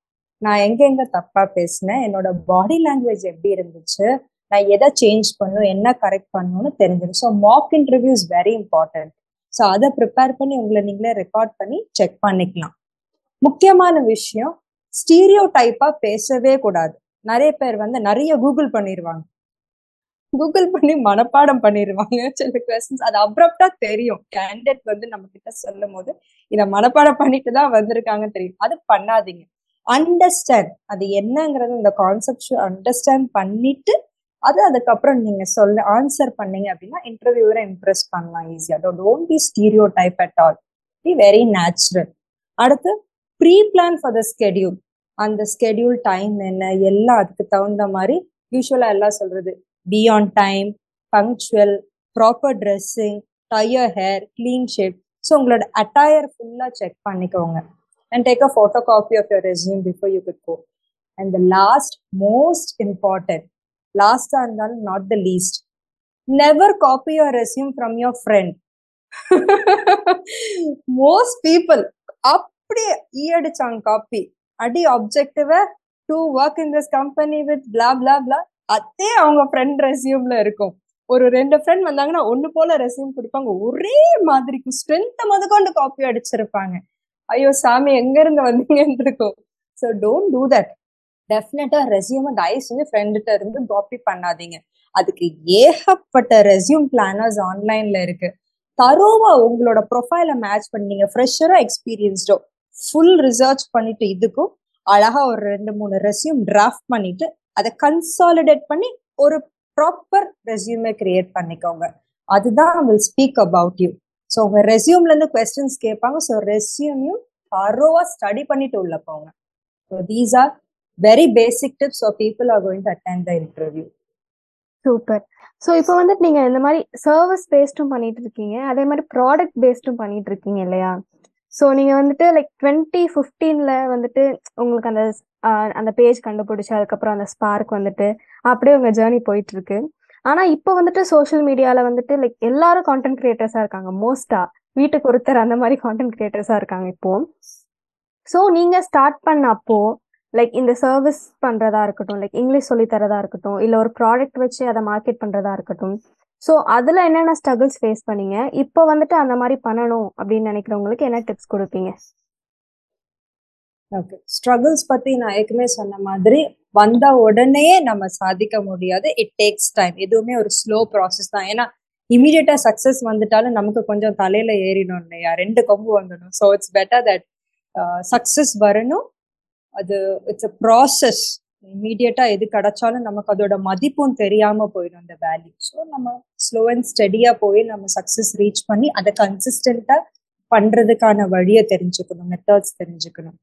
நான் எங்கெங்க தப்பா பேசினேன் என்னோட பாடி லாங்குவேஜ் எப்படி இருந்துச்சு நான் எதை சேஞ்ச் பண்ணும் என்ன கரெக்ட் பண்ணணும்னு தெரிஞ்சிடும். So mock interview is very important so அதை ப்ரிப்பேர் பண்ணி உங்களை நீங்களே ரெக்கார்ட் பண்ணி செக் பண்ணிக்கலாம். முக்கியமான விஷயம் ஸ்டீரியோ டைப்பா பேசவே கூடாது. நிறைய பேர் வந்து நிறைய கூகுள் பண்ணிடுவாங்க கூகுள் பண்ணி மனப்பாடம் பண்ணிடுவாங்க சில கொஸ்டின்ஸ் அது அப்ரப்டா தெரியும். கேண்டிடேட் வந்து நம்ம கிட்ட சொல்லும் போது இதை மனப்பாடம் பண்ணிட்டு தான் வந்திருக்காங்கன்னு தெரியும். அது பண்ணாதீங்க. அண்டர்ஸ்டாண்ட் அது என்னங்கிறது இந்த கான்செப்ட் அண்டர்ஸ்டாண்ட் பண்ணிட்டு அது அதுக்கப்புறம் நீங்க சொல்ல ஆன்சர் பண்ணீங்க அப்படின்னா இன்டர்வியூரை இம்ப்ரெஸ் பண்ணலாம் ஈஸியா don't be stereotype at all be very natural அடுத்து pre plan for the schedule அந்த ஸ்கெடியூல் டைம் என்ன எல்லாம் அதுக்கு தகுந்த மாதிரி யூஸ்வலா எல்லாம் சொல்றது. Be on time punctual proper dressing tie your hair clean shape so உங்களோட அட்டையர் ஃபுல்லா செக் பண்ணிக்கோங்க. And take a photo copy of your resume before you could go and the last most important லாஸ்டாக இருந்தாலும் not the least never copy your resume from your friend most people அப்படியே ஈயடிச்சாங்க copy அடி objective to work in this company with blah blah blah அதே அவங்க friend ரெசியூம்ல இருக்கும். ஒரு ரெண்டு friend வந்தாங்கன்னா ஒண்ணு போல ரெஸ்யூம் கொடுப்பாங்க. ஒரே மாதிரி ஸ்ட்ரென்த் முதற்கொண்டு காப்பி அடிச்சிருப்பாங்க. ஐயோ சாமி எங்க இருந்து வந்தீங்கன்னு இருக்கும் ஸோ டோன்ட் டூ தட் டெஃபினட்டா ரெசியூம் தயவு செஞ்சு ஃப்ரெண்டுகிட்ட இருந்து காப்பி பண்ணாதீங்க. அதுக்கு ஏகப்பட்ட ரெஸ்யூம் பிளானர்ஸ் ஆன்லைன்ல இருக்கு. தரோவா உங்களோட ப்ரொஃபைல மேட்ச் பண்ணீங்க ஃப்ரெஷரா எக்ஸ்பீரியன்ஸ்டோ ஃபுல் ரிசர்ச் பண்ணிட்டு இதுக்கும் அழகா ஒரு ரெண்டு மூணு ரெஸ்யூம் டிராஃப்ட் பண்ணிட்டு அதை கன்சாலிடேட் பண்ணி ஒரு ப்ராப்பர் ரெஸ்யூமே கிரியேட் பண்ணிக்கோங்க. அதுதான் will speak about you so உங்க ரெசியூம்ல இருந்து கொஸ்டின்ஸ் கேட்பாங்க. ஸோ ரெஸ்யூமையும் தரோவா ஸ்டடி பண்ணிட்டு உள்ள போங்க. So these are very basic tips so people are going to attend the interview super so இப்போ வந்துட்டு நீங்க இந்த மாதிரி சர்வீஸ் பேஸ்டும் பண்ணிட்டு இருக்கீங்க. அதே மாதிரி ப்ராடக்ட் பேஸ்டும் பண்ணிட்டு இருக்கீங்க இல்லையா? ஸோ நீங்கள் வந்துட்டு லைக் டுவெண்ட்டி ஃபிஃப்டீனில் வந்துட்டு உங்களுக்கு அந்த அந்த பேஜ் கண்டுபிடிச்சி அதுக்கப்புறம் அந்த ஸ்பார்க் வந்துட்டு அப்படியே உங்கள் ஜேர்னி போயிட்டுருக்கு. ஆனால் இப்போ வந்துட்டு சோஷியல் மீடியாவில் வந்துட்டு லைக் எல்லாரும் கான்டென்ட் க்ரியேட்டர்ஸாக இருக்காங்க. மோஸ்ட்டாக வீட்டுக்கு ஒருத்தர் அந்த மாதிரி கான்டென்ட் க்ரியேட்டர்ஸாக இருக்காங்க இப்போ. ஸோ நீங்கள் ஸ்டார்ட் பண்ண அப்போ லைக் இந்த சர்வீஸ் பண்ணுறதா இருக்கட்டும் லைக் இங்கிலீஷ் சொல்லி தரதா இருக்கட்டும் இல்லை ஒரு ப்ராடக்ட் வச்சு அதை மார்க்கெட் பண்ணுறதா இருக்கட்டும் ஸோ அதில் என்னென்ன ஸ்ட்ரகிள்ஸ் ஃபேஸ் பண்ணீங்க? இப்போ வந்துட்டு அந்த மாதிரி பண்ணணும் அப்படின்னு நினைக்கிறவங்களுக்கு என்ன டிப்ஸ் கொடுப்பீங்க? ஓகே ஸ்ட்ரகிள்ஸ் பற்றி நான் ஏற்கனவே சொன்ன மாதிரி வந்த உடனே நம்ம சாதிக்க முடியாது. இட் டேக்ஸ் டைம் எதுவுமே ஒரு ஸ்லோ ப்ராசஸ் தான். ஏன்னா இமீடியட்டா சக்ஸஸ் வந்துட்டாலும் நமக்கு கொஞ்சம் தலையில ஏறிடும் இல்லையா? ரெண்டு கொம்பு வந்துடும் so it's better that success வரணும். அது இட்ஸ் அ ப்ராசஸ் இமீடியட்டா எது கிடைச்சாலும் நமக்கு அதோட மதிப்பும் தெரியாம போயிடும் அந்த வேல்யூ ஸோ நம்ம ஸ்லோ அண்ட் ஸ்டடியா போய் நம்ம சக்சஸ் ரீச் பண்ணி அதை கன்சிஸ்டண்டா பண்றதுக்கான வழியை தெரிஞ்சுக்கணும் மெத்தட்ஸ் தெரிஞ்சுக்கணும்.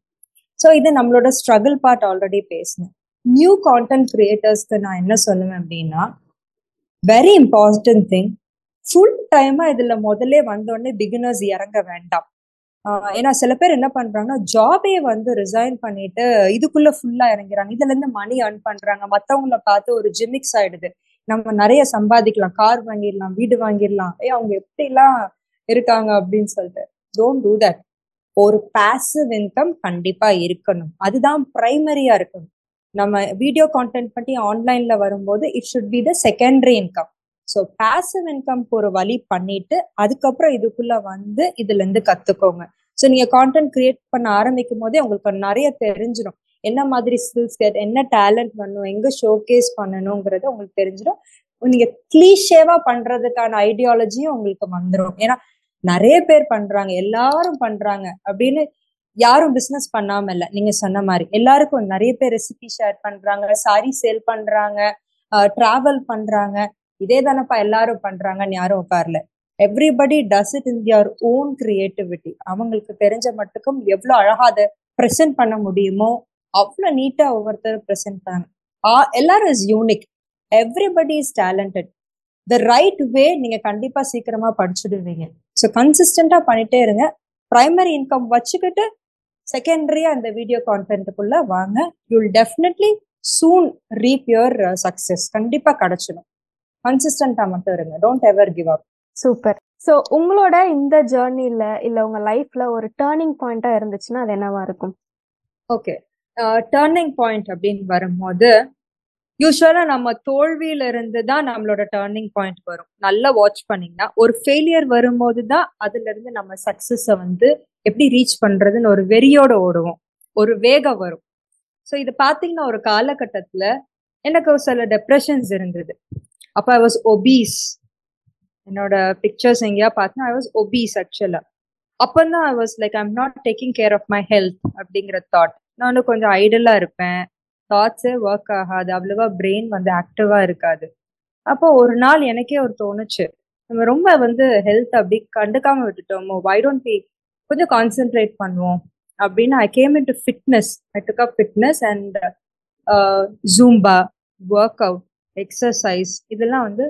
ஸோ இது நம்மளோட ஸ்ட்ரகிள் பார்ட் ஆல்ரெடி பேசினேன். நியூ கான்டென்ட் கிரியேட்டர்ஸ்க்கு நான் என்ன சொல்லுவேன் அப்படின்னா வெரி இம்பார்ட்டன்ட் திங் ஃபுல் டைமா இதுல முதல்ல வந்தோடனே பிகினர்ஸ் இறங்க வேண்டாம். ஏன்னா சில பேர் என்ன பண்றாங்கன்னா ஜாபே வந்து ரிசைன் பண்ணிட்டு இதுக்குள்ள ஃபுல்லா இறங்கிறாங்க. இதுல இருந்து மணி ஏர்ன் பண்றாங்க. மத்தவங்கள பார்த்து ஒரு ஜிமிக்ஸ் ஆயிடுது. நம்ம நிறைய சம்பாதிக்கலாம். கார் வாங்கிடலாம் வீடு வாங்கிடலாம். ஏ அவங்க எப்படிலாம் இருக்காங்க அப்படின்னு சொல்லிட்டு. டோன்ட் டூ தட் ஒரு பாசிவ் இன்கம் கண்டிப்பா இருக்கணும். அதுதான் பிரைமரியா இருக்கணும். நம்ம வீடியோ கான்டென்ட் பண்ணி ஆன்லைன்ல வரும்போது it should be the secondary income so passive இன்கம்க்கு ஒரு வழி பண்ணிட்டு அதுக்கப்புறம் இதுக்குள்ள வந்து இதுல இருந்து கத்துக்கோங்க. ஸோ நீங்க கான்டென்ட் கிரியேட் பண்ண ஆரம்பிக்கும் போதே உங்களுக்கு நிறைய தெரிஞ்சிடும் என்ன மாதிரி ஸ்கில்ஸ் என்ன டேலண்ட் பண்ணணும் எங்க ஷோகேஸ் பண்ணணுங்கிறது உங்களுக்கு தெரிஞ்சிடும் நீங்க கிளீஷேவா பண்றதுக்கான ஐடியாலஜியும் உங்களுக்கு வந்துடும் ஏன்னா நிறைய பேர் பண்றாங்க எல்லாரும் பண்றாங்க அப்படின்னு யாரும் பிசினஸ் பண்ணாம இல்ல. நீங்க சொன்ன மாதிரி. எல்லாருக்கும் நிறைய பேர் ரெசிபி ஷேர் பண்றாங்க சாரி சேல் பண்றாங்க டிராவல் பண்றாங்க. இதே தானப்பா எல்லாரும் பண்றாங்கன்னு யாரும் உட்கார்ல. Everybody does it in their own creativity அவங்களுக்கு தெரிஞ்ச மட்டுக்கும் எவ்வளவு அழகா அதை ப்ரெசென்ட் பண்ண முடியுமோ அவ்வளோ நீட்டா ஒவ்வொருத்தர் ப்ரெசென்ட் பண்ணாங்க. எல்லாரும் is unique everybody is talented the right way நீங்க கண்டிப்பா சீக்கிரமா படிச்சுடுவீங்க. ஸோ கன்சிஸ்டண்டா பண்ணிட்டே இருங்க. பிரைமரி இன்கம் வச்சுக்கிட்டு செகண்டரியா அந்த வீடியோ கான்டென்ட்டுக்குள்ள வாங்க. You'll definitely soon reap your success கண்டிப்பா கிடைச்சிடும். கன்சிஸ்டண்டா மட்டும் இருங்க. Don't ever give up super so உங்களோட இந்த ஜேர்னில இல்ல உங்க லைஃப்ல ஒரு டேர்னிங் பாயிண்டா இருந்துச்சுன்னா அது என்னவா இருக்கும்? ஓகே டேர்னிங் பாயிண்ட் அப்படின்னு வரும்போது யூஸ்வலா நம்ம தோல்வியில இருந்து தான் நம்மளோட டேர்னிங் பாயிண்ட் வரும். நல்லா வாட்ச் பண்ணீங்கன்னா ஒரு ஃபெயிலியர் வரும்போது தான் அதுல இருந்து நம்ம சக்சஸ வந்து எப்படி ரீச் பண்றதுன்னு ஒரு வெறியோட ஓடுவோம். ஒரு வேகம் வரும். ஸோ இது பாத்தீங்கன்னா ஒரு காலகட்டத்துல எனக்கு சில டெப்ரெஷன்ஸ் இருந்தது. அப்ப ஐ வாஸ் ஒபீஸ் என்னோட பிக்சர்ஸ் எங்கேயா பார்த்தா ஐ வாஸ் ஒபீஸ் ஆக்சுவலா அப்பந்தான் I was like I'm not taking care of my health அப்படிங்கிற தாட் நானும் கொஞ்சம் ஐடலா இருப்பேன். தாட்ஸே ஒர்க் ஆகாது. அவ்வளவா பிரெயின் வந்து ஆக்டிவா இருக்காது. அப்போ ஒரு நாள் எனக்கே ஒரு தோணுச்சு. நம்ம ரொம்ப வந்து ஹெல்த் அப்படி கண்டுக்காம விட்டுட்டோமோ? வை டோன்ட் பி கொஞ்சம் கான்சென்ட்ரேட் பண்ணுவோம்? அப்படின்னு I came in to fitness I took up fitness and Zumba workout exercise இதெல்லாம் வந்து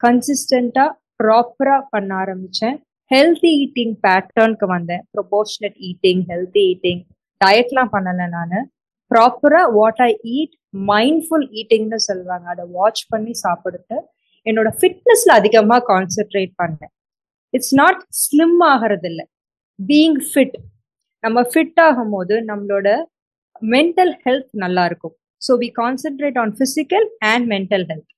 கன்சிஸ்டண்டா ப்ராப்பரா பண்ண ஆரம்பிச்சேன். ஹெல்த்தி ஈட்டிங் பேட்டர்னுக்கு வந்தேன். ப்ரொபோர்ஷனட் ஈட்டிங் ஹெல்த்தி ஈட்டிங் டயட்லாம் பண்ணலை நான். ப்ராப்பரா வாட் ஐ ஈட் மைண்ட்ஃபுல் ஈட்டிங்னு சொல்லுவாங்க. அதை வாட்ச் பண்ணி சாப்பிடுட்டு என்னோட ஃபிட்னஸ்ல அதிகமா கான்சென்ட்ரேட் பண்ணேன். இட்ஸ் நாட் ஸ்லிம் ஆகிறது இல்லை பீயிங் ஃபிட் நம்ம ஃபிட் ஆகும் போது நம்மளோட மென்டல் ஹெல்த் நல்லா இருக்கும். So we concentrate on physical and mental health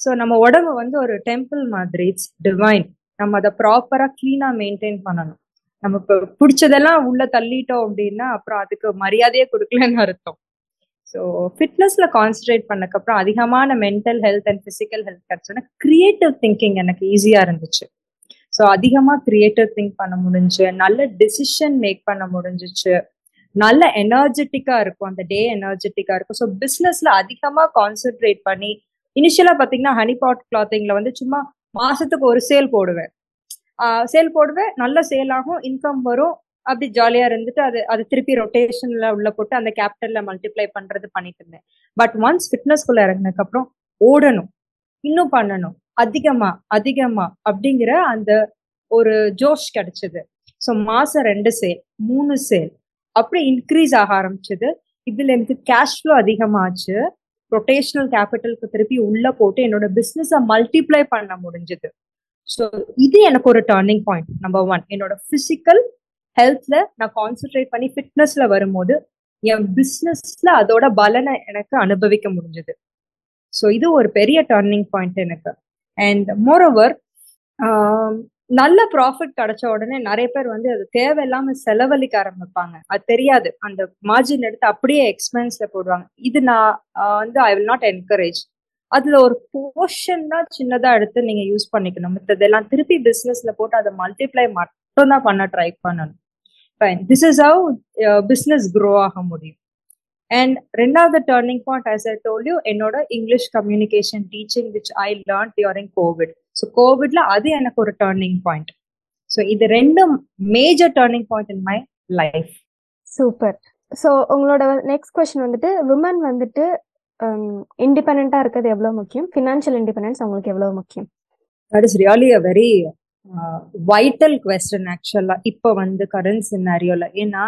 so நம்ம உடம்பு வந்து ஒரு டெம்பிள் மாதிரி இட்ஸ் டிவைன் நம்ம அதை ப்ராப்பரா கிளீனா மெயின்டைன் பண்ணணும். நம்ம இப்போ பிடிச்சதெல்லாம் உள்ள தள்ளிட்டோம் அப்படின்னா அப்புறம் அதுக்கு மரியாதையே கொடுக்கலன்னு அர்த்தம். ஸோ ஃபிட்னஸ்ல கான்சன்ட்ரேட் பண்ணக்கப்புறம் அதிகமான mental health and physical health கிடச்சோன்னா creative thinking எனக்கு ஈஸியா இருந்துச்சு. ஸோ அதிகமா கிரியேட்டிவ் திங்க் பண்ண முடிஞ்சு நல்ல டிசிஷன் மேக் பண்ண முடிஞ்சிச்சு. நல்ல எனர்ஜெட்டிக்கா இருக்கும். அந்த டே எனர்ஜெட்டிக்கா இருக்கும். ஸோ பிஸ்னஸ்ல அதிகமா கான்சென்ட்ரேட் பண்ணி இனிஷியலா பாத்தீங்கன்னா ஹனி பாட் கிளாத்திங்ல வந்து சும்மா மாசத்துக்கு ஒரு சேல் போடுவேன். சேல் போடுவேன். நல்ல சேல் ஆகும். இன்கம் வரும். அப்படி ஜாலியா இருந்துட்டு அது அது திருப்பி ரொட்டேஷன்ல உள்ள போட்டு அந்த கேபிட்டல்ல மல்டிப்ளை பண்றது பண்ணிட்டு இருந்தேன். பட் ஒன்ஸ் ஃபிட்னஸ்குள்ள இறங்கினதுக்கு அப்புறம் ஓடணும். இன்னும் பண்ணணும். அதிகமா அதிகமா அப்படிங்கிற அந்த ஒரு ஜோஷ் கிடைச்சது. ஸோ மாசம் ரெண்டு சேல் மூணு சேல் அப்படி இன்க்ரீஸ் ஆக ஆரம்பிச்சது. இதுல எனக்கு கேஷ் ஃப்ளோ அதிகமாச்சு. ரொட்டேஷனல் கேபிட்டலுக்கு திருப்பி உள்ள போட்டு என்னோட பிஸ்னஸை மல்டிப்ளை பண்ண முடிஞ்சது. ஸோ இது எனக்கு ஒரு டேர்னிங் பாயிண்ட் நம்பர் ஒன் என்னோட பிசிக்கல் ஹெல்த்ல நான் கான்சென்ட்ரேட் பண்ணி ஃபிட்னஸ்ல வரும்போது என் பிஸ்னஸ்ல அதோட பலனை எனக்கு அனுபவிக்க முடிஞ்சது. ஸோ இது ஒரு பெரிய டேர்னிங் பாயிண்ட் எனக்கு. அண்ட் மோரோவர் நல்ல ப்ராஃபிட் கிடைச்ச உடனே நிறைய பேர் வந்து அது தேவையில்லாம செலவழிக்க ஆரம்பிப்பாங்க. அது தெரியாது. அந்த மார்ஜின் எடுத்து அப்படியே எக்ஸ்பென்ஸ்ல போடுவாங்க. இது நான் வந்து ஐ வில் நாட் என்கரேஜ் அதுல ஒரு போர்ஷன் தான் சின்னதா எடுத்து நீங்க யூஸ் பண்ணிக்கணும். மித்ததெல்லாம் திருப்பி பிசினஸ்ல போட்டு அதை மல்டிப்ளை மட்டும் தான் பண்ண ட்ரை பண்ணணும். This is how business grow ஆக முடியும். அண்ட் ரெண்டாவது turning point as I told you என்னோட English communication teaching which I learn during COVID so கோவிட்ல அது எனக்கு ஒரு டேர்னிங் பாயிண்ட் ஸோ இது ரெண்டும் major turning point in my life super so உங்களோட நெக்ஸ்ட் கொஸ்டின் வந்துட்டு விமன் வந்துட்டு இண்டிபெண்டா இருக்கிறது எவ்வளவு முக்கியம்? ஃபினான்ஷியல் இண்டிபெண்டன்ஸ் அவங்களுக்கு எவ்வளவு முக்கியம்? That is really a very vital question ஆக்சுவலா இப்போ வந்து கரண்ட் சினாரியோல ஏன்னா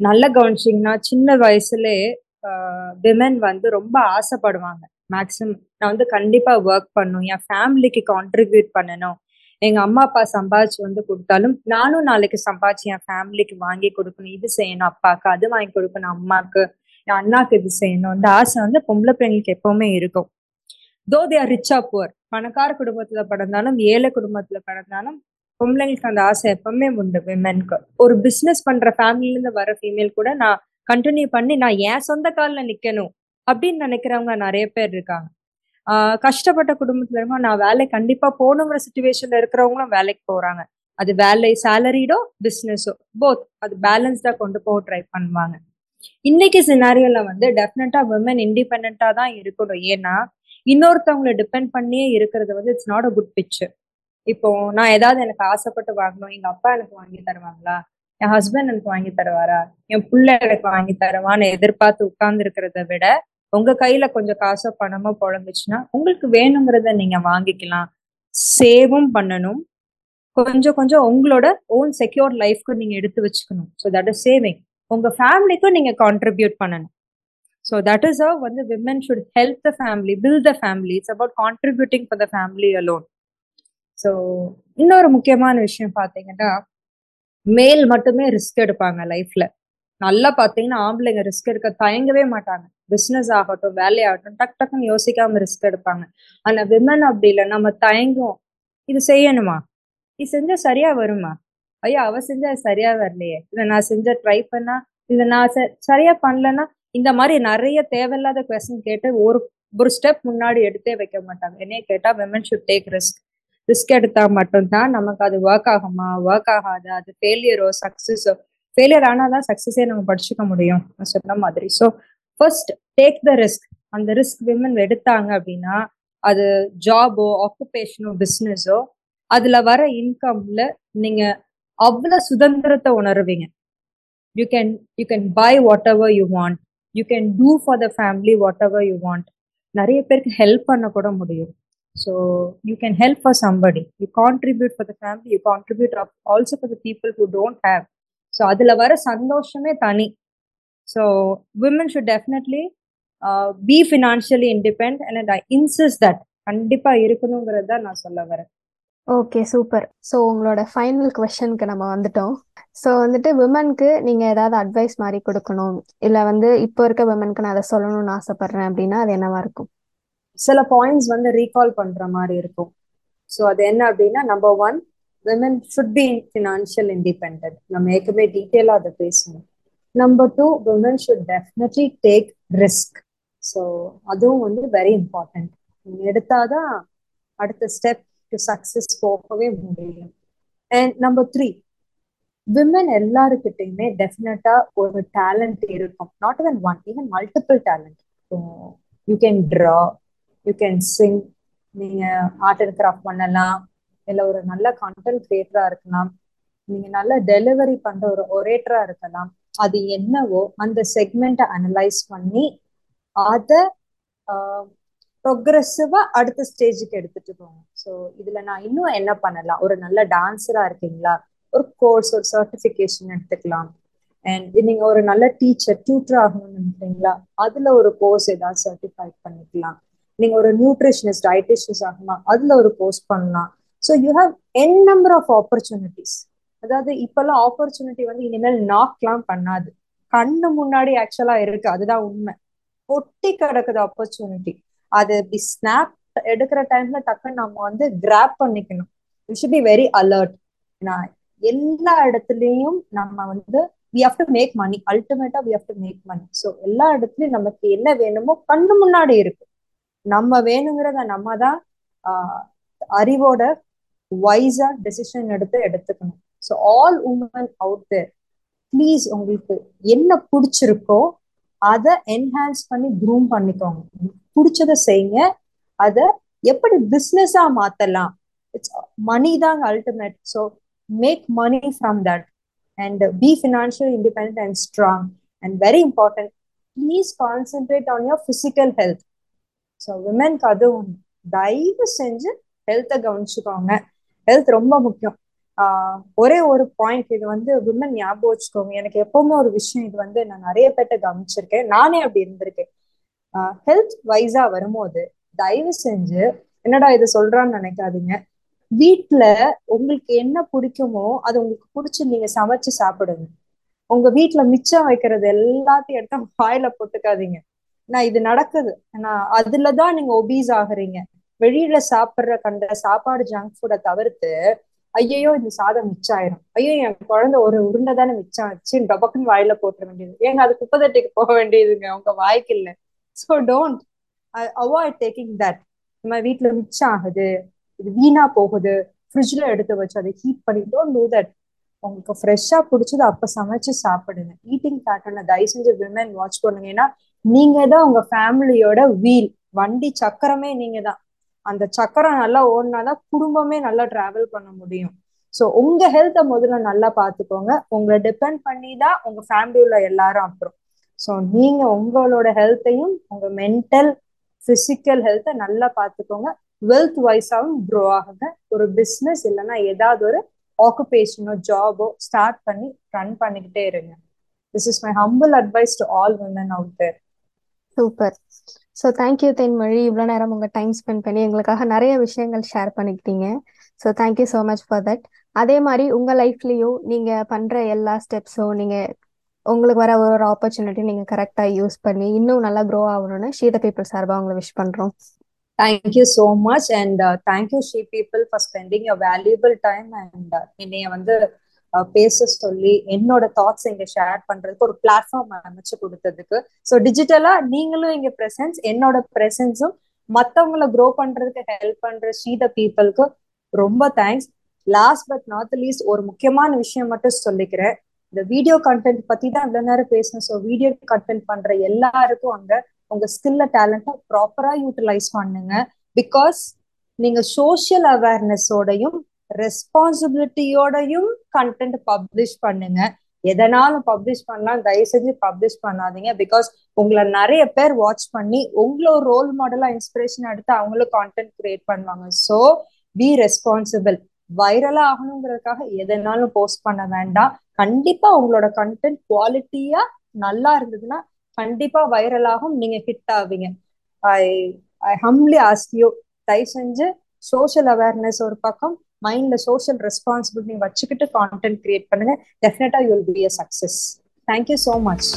நல்ல கவனிச்சிங்கன்னா சின்ன வயசுலே விமன் வந்து ரொம்ப ஆசைப்படுவாங்க. மேக்ஸிமம் நான் வந்து கண்டிப்பா ஒர்க் பண்ணும் என் ஃபேமிலிக்கு கான்ட்ரிபியூட் பண்ணணும். எங்க அம்மா அப்பா சம்பாதிச்சு வந்து கொடுத்தாலும் நானும் நாளைக்கு சம்பாதிச்சு என் ஃபேமிலிக்கு வாங்கி கொடுக்கணும். இது செய்யணும். அப்பாவுக்கு அது வாங்கி கொடுக்கணும். அம்மாவுக்கு என் அண்ணாக்கு இது செய்யணும். இந்த ஆசை வந்து பொம்பளை பிள்ளைங்களுக்கு எப்பவுமே இருக்கும். தோ தே ஆர் ரிச்சா புவர் பணக்கார குடும்பத்துல பிறந்தாலும் ஏழை குடும்பத்துல பிறந்தாலும் பொம்பளைங்களுக்கு அந்த ஆசை எப்பவுமே உண்டு விமென்க்கு ஒரு பிசினஸ் பண்ற ஃபேமிலில இருந்து வர ஃபீமேல் கூட நான் கண்டினியூ பண்ணி நான் என் சொந்த காலில் நிக்கணும். அப்படின்னு நினைக்கிறவங்க நிறைய பேர் இருக்காங்க. கஷ்டப்பட்ட குடும்பத்துல இருக்க நான் வேலை கண்டிப்பா போகணுங்கிற சுச்சுவேஷன்ல இருக்கிறவங்களும் வேலைக்கு போறாங்க. அது வேலை சேலரிடோ பிஸ்னஸோ போத் அது பேலன்ஸ்டா கொண்டு போக ட்ரை பண்ணுவாங்க. இன்னைக்கு சினாரியோல வந்து டெஃபினட்டா விமன் இண்டிபெண்டா தான் இருக்கணும். ஏன்னா இன்னொருத்தவங்களை டிபெண்ட் பண்ணியே இருக்கிறது வந்து it's not a good picture இப்போ நான் ஏதாவது எனக்கு ஆசைப்பட்டு வாங்கணும். எங்க அப்பா எனக்கு வாங்கி தருவாங்களா? என் ஹஸ்பண்ட் எனக்கு வாங்கி தருவாரா? என் பிள்ளை எனக்கு வாங்கி தருவான்னு எதிர்பார்த்து உட்கார்ந்து இருக்கிறத விட உங்க கையில கொஞ்சம் காசோ பணமோ புழங்குச்சுன்னா உங்களுக்கு வேணுங்கிறத நீங்க வாங்கிக்கலாம். சேவும் பண்ணணும். கொஞ்சம் கொஞ்சம் உங்களோட ஓன் செக்யூர் லைஃப்க்கு நீங்க எடுத்து வச்சுக்கணும். ஸோ தட் இஸ் சேவிங் உங்க ஃபேமிலிக்கும் நீங்க கான்ட்ரிபியூட் பண்ணணும். ஸோ தட் இஸ் அ வந்து women should help the family bill the family it's about contributing for the family alone so இன்னொரு முக்கியமான விஷயம் பார்த்தீங்கன்னா மேல் மட்டுமே ரிஸ்க் எடுப்பாங்க லைஃப்ல நல்லா பார்த்தீங்கன்னா ஆம்பளைங்க ரிஸ்க் எடுக்க தயங்கவே மாட்டாங்க. பிஸ்னஸ் ஆகட்டும் வேலையாகட்டும் டக் டக்குன்னு யோசிக்காம ரிஸ்க் எடுப்பாங்க. ஆனா விமன் அப்படி இல்லை நம்ம தயங்கும் இது செய்யணுமா? இது செஞ்சா சரியா வருமா? ஐயா அவ செஞ்சா சரியா வரலையே. இதை நான் செஞ்ச ட்ரை பண்ணா இதை நான் சரியா பண்ணலன்னா இந்த மாதிரி நிறைய தேவையில்லாத கொஸ்டின் கேட்டு ஒரு ஒரு ஸ்டெப் முன்னாடி எடுத்தே வைக்க மாட்டாங்க. என்னைய கேட்டா women should take risk risk எடுத்தா மட்டும்தான் நமக்கு அது ஒர்க் ஆகுமா? ஒர்க் ஆகாது? அது ஃபெயிலியரோ சக்சஸோ ஃபெயிலியர் ஆனாதான் சக்சஸே நம்ம படிச்சுக்க முடியும். நான் சொன்ன மாதிரி. So first take the risk அந்த ரிஸ்க் விமன் எடுத்தாங்க அப்படின்னா அது ஜாபோ ஆக்குபேஷனோ பிஸ்னஸோ அதுல வர இன்கம்ல நீங்க அவ்வளவு சுதந்திரத்தை உணர்வீங்க. You can you can buy whatever you want you can do for the family whatever you want நிறைய பேருக்கு ஹெல்ப் பண்ண கூட முடியும். So you can help for somebody you contribute for the family you contribute also for the people who don't have so அதுல வர சந்தோஷமே தனி. So women should definitely be financially independent and I insist that கண்டிப்பா இருக்கணுங்கிறது தான் நான் சொல்ல வரேன். ஓகே சூப்பர் ஸோ உங்களோட ஃபைனல் கொஷனுக்கு நம்ம வந்துட்டோம். ஸோ வந்துட்டு விமனுக்கு நீங்கள் ஏதாவது அட்வைஸ் மாதிரி கொடுக்கணும். இல்லை வந்து இப்போ இருக்க விமனுக்கு நான் அதை சொல்லணும்னு ஆசைப்பட்றேன் அப்படின்னா அது என்னவா இருக்கும்? சில பாயிண்ட்ஸ் வந்து ரீகால் பண்ற மாதிரி இருக்கும். ஸோ அது என்ன அப்படின்னா number one women should be financial independent நம்ம ஏற்கனவே டீட்டெயிலாக அதை பேசணும் number two women should definitely take risk so அதுவும் வந்து வெரி இம்பார்ட்டன்ட் நீங்க எடுத்தாதான் அடுத்த ஸ்டெப் டு சக்சஸ் போகவே முடியும். அண்ட் நம்பர் த்ரீ விமன் எல்லாருக்கிட்டையுமே டெஃபினட்டா ஒரு டேலண்ட் இருக்கும். Not even one even multiple talent you can draw you can sing நீங்க ஆர்ட் அண்ட் கிராஃப்ட் பண்ணலாம். இல்ல ஒரு நல்ல கண்டென்ட் கிரியேட்டரா இருக்கலாம். நீங்க நல்ல டெலிவரி பண்ற ஒரு ஒரேட்டரா இருக்கலாம். அது என்னவோ அந்த செக்மெண்ட்டை அனலைஸ் பண்ணி அதை ப்ரொக்ரெசிவா அடுத்த ஸ்டேஜுக்கு எடுத்துட்டு போங்க. ஸோ இதுல நான் இன்னும் என்ன பண்ணலாம்? ஒரு நல்ல டான்ஸரா இருக்கீங்களா? ஒரு கோர்ஸ் ஒரு சர்டிபிகேஷன் எடுத்துக்கலாம். அண்ட் நீங்க ஒரு நல்ல டீச்சர் டியூட்டர் ஆகணும்னு நினைக்கிறீங்களா? அதுல ஒரு கோர்ஸ் ஏதாவது சர்டிஃபை பண்ணிக்கலாம். நீங்க ஒரு நியூட்ரிஷனிஸ்ட் டயட்டிஷியஸ் ஆகணும் அதுல ஒரு கோர்ஸ் பண்ணலாம். So you have n number of opportunities அதாவது இப்பெல்லாம் ஆப்பர்ச்சுனிட்டி வந்து இனிமேல் நாக்லாம் பண்ணாது. கண்ணு முன்னாடி ஆக்சுவலா இருக்கு. அதுதான் உண்மை. ஒட்டி கிடக்குது ஆப்பர்ச்சுனிட்டி அது இப்படி ஸ்னாப் எடுக்கிற டைம்ல டக்குன்னு நம்ம வந்து கிராப் பண்ணிக்கணும். You should be very alert நான் எல்லா இடத்துலயும் நம்ம வந்து we have to make money அல்டிமேட்டா we have to make money so எல்லா இடத்துலயும் நமக்கு என்ன வேணுமோ கண்ணு முன்னாடி இருக்கு. நம்ம வேணுங்கிறத நம்ம தான் அறிவோட வைஸா டெசிஷன் எடுத்து எடுத்துக்கணும். So all women out there please உங்களுக்கு என்ன பிடிச்சிருக்கோ அதை என்ஹான்ஸ் பண்ணி க்ரூம் பண்ணிக்கோங்க. பிடிச்சத செய்யுங்க அதை எப்படி பிஸ்னஸா மாத்தலாம். இட்ஸ் மணி தாங்க ultimate so make money from that and be financial independent and strong and very important please concentrate on your physical health so விமென்க்கு அதுவும் தயவு செஞ்சு ஹெல்த்தை கவனிச்சுக்கோங்க. ஹெல்த் ரொம்ப முக்கியம். ஒரே ஒரு பாயிண்ட் இது வந்து விமன் ஞாபகம் வச்சுக்கோங்க. எனக்கு எப்பவுமே ஒரு விஷயம் இது வந்து நான் நிறைய பேர்ட்ட கவனிச்சிருக்கேன். நானே அப்படி இருந்திருக்கேன். ஹெல்த் வைஸா வரும்போது தயவு செஞ்சு என்னடா இது சொல்றான்னு நினைக்காதீங்க. வீட்டுல உங்களுக்கு என்ன பிடிக்குமோ அது உங்களுக்கு பிடிச்சி நீங்க சமைச்சு சாப்பிடுங்க. உங்க வீட்டுல மிச்சம் வைக்கிறது எல்லாத்தையும் எடுத்து வாயில போட்டுக்காதீங்க. நான் இது நடக்குது. நான் அதுலதான் நீங்க ஒபீஸ் ஆகுறீங்க. வெளியில சாப்பிடுற கண்ட சாப்பாடு ஜங்க் ஃபுட்டை தவிர்த்து ஐயோ இந்த சாதம் மிச்சம் ஐயோ என் குழந்தை ஒரு உருண்டை தானே மிச்சம் ஆச்சு டபக்குன்னு வாயில போட்டுற வேண்டியது. ஏங்க அது குப்பைத்தட்டிக்கு போக வேண்டியதுங்க. உங்க வாய்க்கு இல்லை. So don't avoid taking that நம்ம வீட்டுல மிச்சம் ஆகுது இது வீணா போகுது ஃப்ரிட்ஜ்ல எடுத்து வச்சு அதை ஹீட் பண்ணி டோன்ட் டூ தட் உங்களுக்கு ஃப்ரெஷ்ஷா பிடிச்சது அப்ப சமைச்சு சாப்பிடுங்க. ஈட்டிங் பேட்டர்னை தயவு செஞ்சு விமன் வாட்ச் பண்ணுங்க. ஏன்னா நீங்க தான் உங்க ஃபேமிலியோட வீல் வண்டி சக்கரமே நீங்க தான் அந்த சக்கரம் நல்லா ஓடினாதான் குடும்பமே நல்லா டிராவல் பண்ண முடியும். ஸோ உங்க ஹெல்த்தை முதல்ல நல்லா பார்த்துக்கோங்க. உங்களை டிபெண்ட் பண்ணி தான் உங்க ஃபேமிலியில எல்லாரும் அப்புறம். ஸோ நீங்க உங்களோட ஹெல்த்தையும் உங்க மென்டல் பிசிக்கல் ஹெல்த்தை நல்லா பார்த்துக்கோங்க. வெல்த் வைஸாகவும் க்ரோ ஆகுங்க. ஒரு பிஸ்னஸ் இல்லைன்னா ஏதாவது ஒரு ஆக்குபேஷனோ ஜாபோ ஸ்டார்ட் பண்ணி ரன் பண்ணிக்கிட்டே இருங்க. This is my humble advice to all women out there super so thank you Thenmozhi இவ்வளோ நேரம் உங்கள் டைம் ஸ்பெண்ட் பண்ணி எங்களுக்காக நிறைய விஷயங்கள் ஷேர் பண்ணிக்கிட்டீங்க. So thank you so much for that அதே மாதிரி உங்கள் லைஃப்லேயும் நீங்கள் பண்ணுற எல்லா ஸ்டெப்ஸும் நீங்கள் உங்களுக்கு வர ஒரு ஒரு ஆப்பர்ச்சுனிட்டி நீங்கள் கரெக்டாக யூஸ் பண்ணி இன்னும் நல்லா க்ரோ ஆகணும்னு ஷீத பீப்புள் சார்பாக உங்களை விஷ் பண்ணுறோம் thank you so much and thank you she people for spending a valuable time and என்னைய வந்து பேச சொல்லி என்னோட தாட்ஸ் இங்க ஷேர் பண்றதுக்கு ஒரு பிளாட்ஃபார்ம் அமைச்சு கொடுத்ததுக்கு. ஸோ டிஜிட்டலா நீங்களும் இங்க பிரசன்ஸ் என்னோட பிரசன்ஸும் மத்தவங்கள க்ரோ பண்றதுக்கு ஹெல்ப் பண்ற ஸ்ரீத பீப்புளுக்கு ரொம்ப thanks last but not least ஒரு முக்கியமான விஷயம் மட்டும் சொல்லிக்கிறேன். இந்த வீடியோ கண்டென்ட் பத்தி தான் இவ்வளவு நேரம் பேசணும் ஸோ வீடியோ கண்டென்ட் பண்ற எல்லாருக்கும் அங்க உங்க ஸ்கில்ல டேலண்ட்டை ப்ராப்பரா யூட்டிலைஸ் பண்ணுங்க. பிகாஸ் நீங்க சோசியல் அவேர்னஸோடையும் ரெஸ்பான்சிபிலிட்டியோடையும் கண்டென்ட் பப்ளிஷ் பண்ணுங்க. எதனாலும் பப்ளிஷ் பண்ணலாம் தயவு செஞ்சு பப்ளிஷ் பண்ணாதீங்க. பிகாஸ் உங்களை நிறைய பேர் வாட்ச் பண்ணி உங்களை ஒரு ரோல் மாடலா இன்ஸ்பிரேஷன் எடுத்து அவங்களும் கான்டென்ட் கிரியேட் பண்ணுவாங்க. ஸோ பி ரெஸ்பான்சிபிள் வைரலா ஆகணுங்கிறதுக்காக எதனாலும் போஸ்ட் பண்ண வேண்டாம். கண்டிப்பா உங்களோட கண்டென்ட் குவாலிட்டியா நல்லா இருந்ததுன்னா கண்டிப்பா வைரல் ஆகும். நீங்க ஹிட் ஆவீங்க. ஐ ஐ ஹம்லி ஆஸ்கியூ தயவு செஞ்சு சோஷியல் அவேர்னஸ் ஒரு பக்கம் மைண்ட்ல சோஷியல் ரெஸ்பான்சிபிலிட்டி வச்சுக்கிட்டு கான்டென்ட் கிரியேட் பண்ணுங்க. டெஃபினட்டா you will be a success thank you so much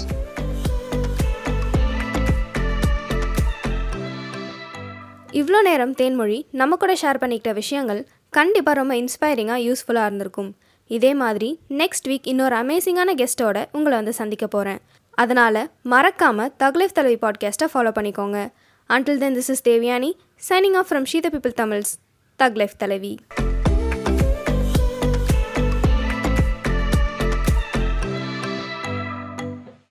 இவ்வளோ நேரம் தேன்மொழி நம்ம கூட ஷேர் பண்ணிக்கிட்ட விஷயங்கள் கண்டிப்பாக ரொம்ப இன்ஸ்பைரிங்காக யூஸ்ஃபுல்லாக இருந்திருக்கும். இதே மாதிரி நெக்ஸ்ட் வீக் இன்னொரு அமேசிங்கான கெஸ்ட்டோட உங்களை வந்து சந்திக்க போகிறேன் அதனால் மறக்காமல் தக்லீஃப் தலைவி பாட்காஸ்ட்டை ஃபாலோ பண்ணிக்கோங்க. Until then this is Devyani signing off from she the people Tamils தக்லீஃப் தலைவி.